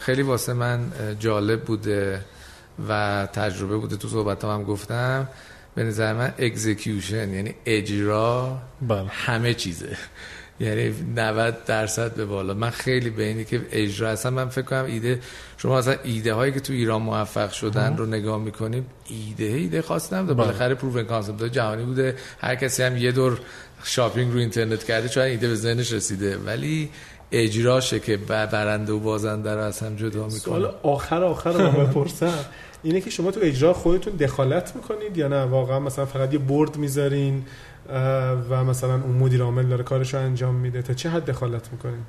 خیلی واسه من جالب بوده و تجربه بوده تو صحبت هم گفتم به نظر من execution یعنی اجرا بله. همه چیزه. یعنی 90 درصد به بالا. من خیلی به اینی که اجرا اصلا من فکر کنم ایده شما اصلا ایده هایی که تو ایران موفق شدن رو نگاه می‌کنیم ایده ایده خاص نبوده بله. بالاخره proven concept جهانی بوده. هر کسی هم یه دور شاپینگ رو اینترنت کرده چون ایده به ذهنش رسیده. ولی اجراشه که برنده و بازنده رو از هم جدا می‌کنه. سوال آخر آخر رو بپرسم. اینه که شما تو اجرا خودتون دخالت می‌کنید یا نه؟ واقعا مثلا فقط یه برد می‌ذارین و مثلا اون مدیر عامل داره کارش رو انجام میده. تا چه حد دخالت می‌کنین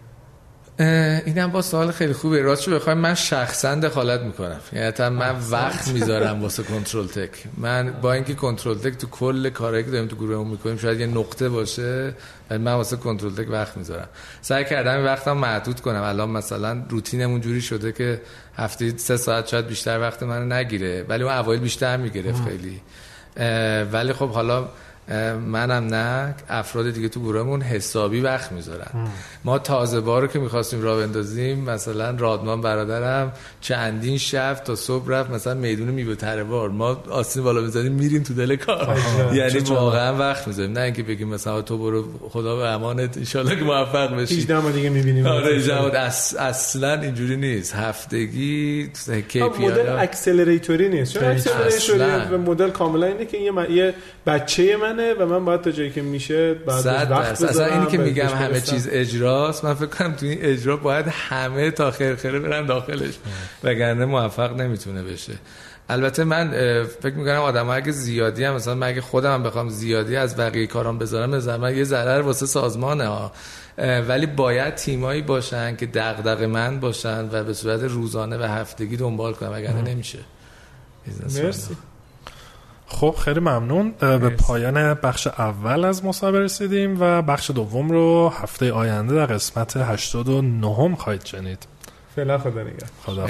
اینم با سوال خیلی خوبه. راستش بخوایم من شخصا دخالت می‌کنم. یعنی من وقت می‌ذارم واسه کنترل تک. من با اینکه کنترل تک تو کل کارهایی که داریم تو گروه می‌کنیم شاید یه نقطه باشه ولی من واسه کنترل تک وقت می‌ذارم. سعی کردم وقتم محدود کنم. الان مثلا روتینمون جوری شده که هفته سه ساعت شاید بیشتر وقت منو نگیره ولی اون اوایل بیشتر می‌گرفت خیلی. ولی خب حالا منم نه افراد دیگه تو گروهمون حسابی وقت می‌ذارن. ما تازه بارو که می‌خواستیم راه بندازیم مثلا رادمان برادرم چندین شب تا صبح رفت مثلا میدون میوه تروار. ما آسین بالا بزنیم میریم تو دل کار. یعنی واقعا وقت می‌ذاریم. نه اینکه بگیم مثلا تو برو خدا به امانت ان که موفق بشی. 18 ما دیگه می‌بینیم. آره اص... اصلا اینجوری نیست. هفتگی KPI مدل اکسلراتوری نیست. چون اکسلراتوری مدل کاملا اینه که یه بچه من منه و من باید تا جایی که میشه بعد وقت اصلا اینی که میگم همه چیز اجراست من فکر کنم تو این اجرا باید همه تا خیر خیره برن داخلش. وگرنه موفق نمی‌تونه بشه. البته من فکر می‌کنم آدم اگه زیادی هم مثلا من اگه خودم بخوام زیادی از بقیه کارام بذارم من یه ضرر واسه سازمانه ها. ولی باید تیمایی باشن که دغدغه من باشن و به صورت روزانه و هفتگی دنبال کنن وگرنه نمیشه. مرسی. خب خیلی ممنون. به پایان بخش اول از مسابقه رسیدیم و بخش دوم رو هفته آینده در قسمت 89 خواهید شنید. فعلا خدا نگهدار. خدا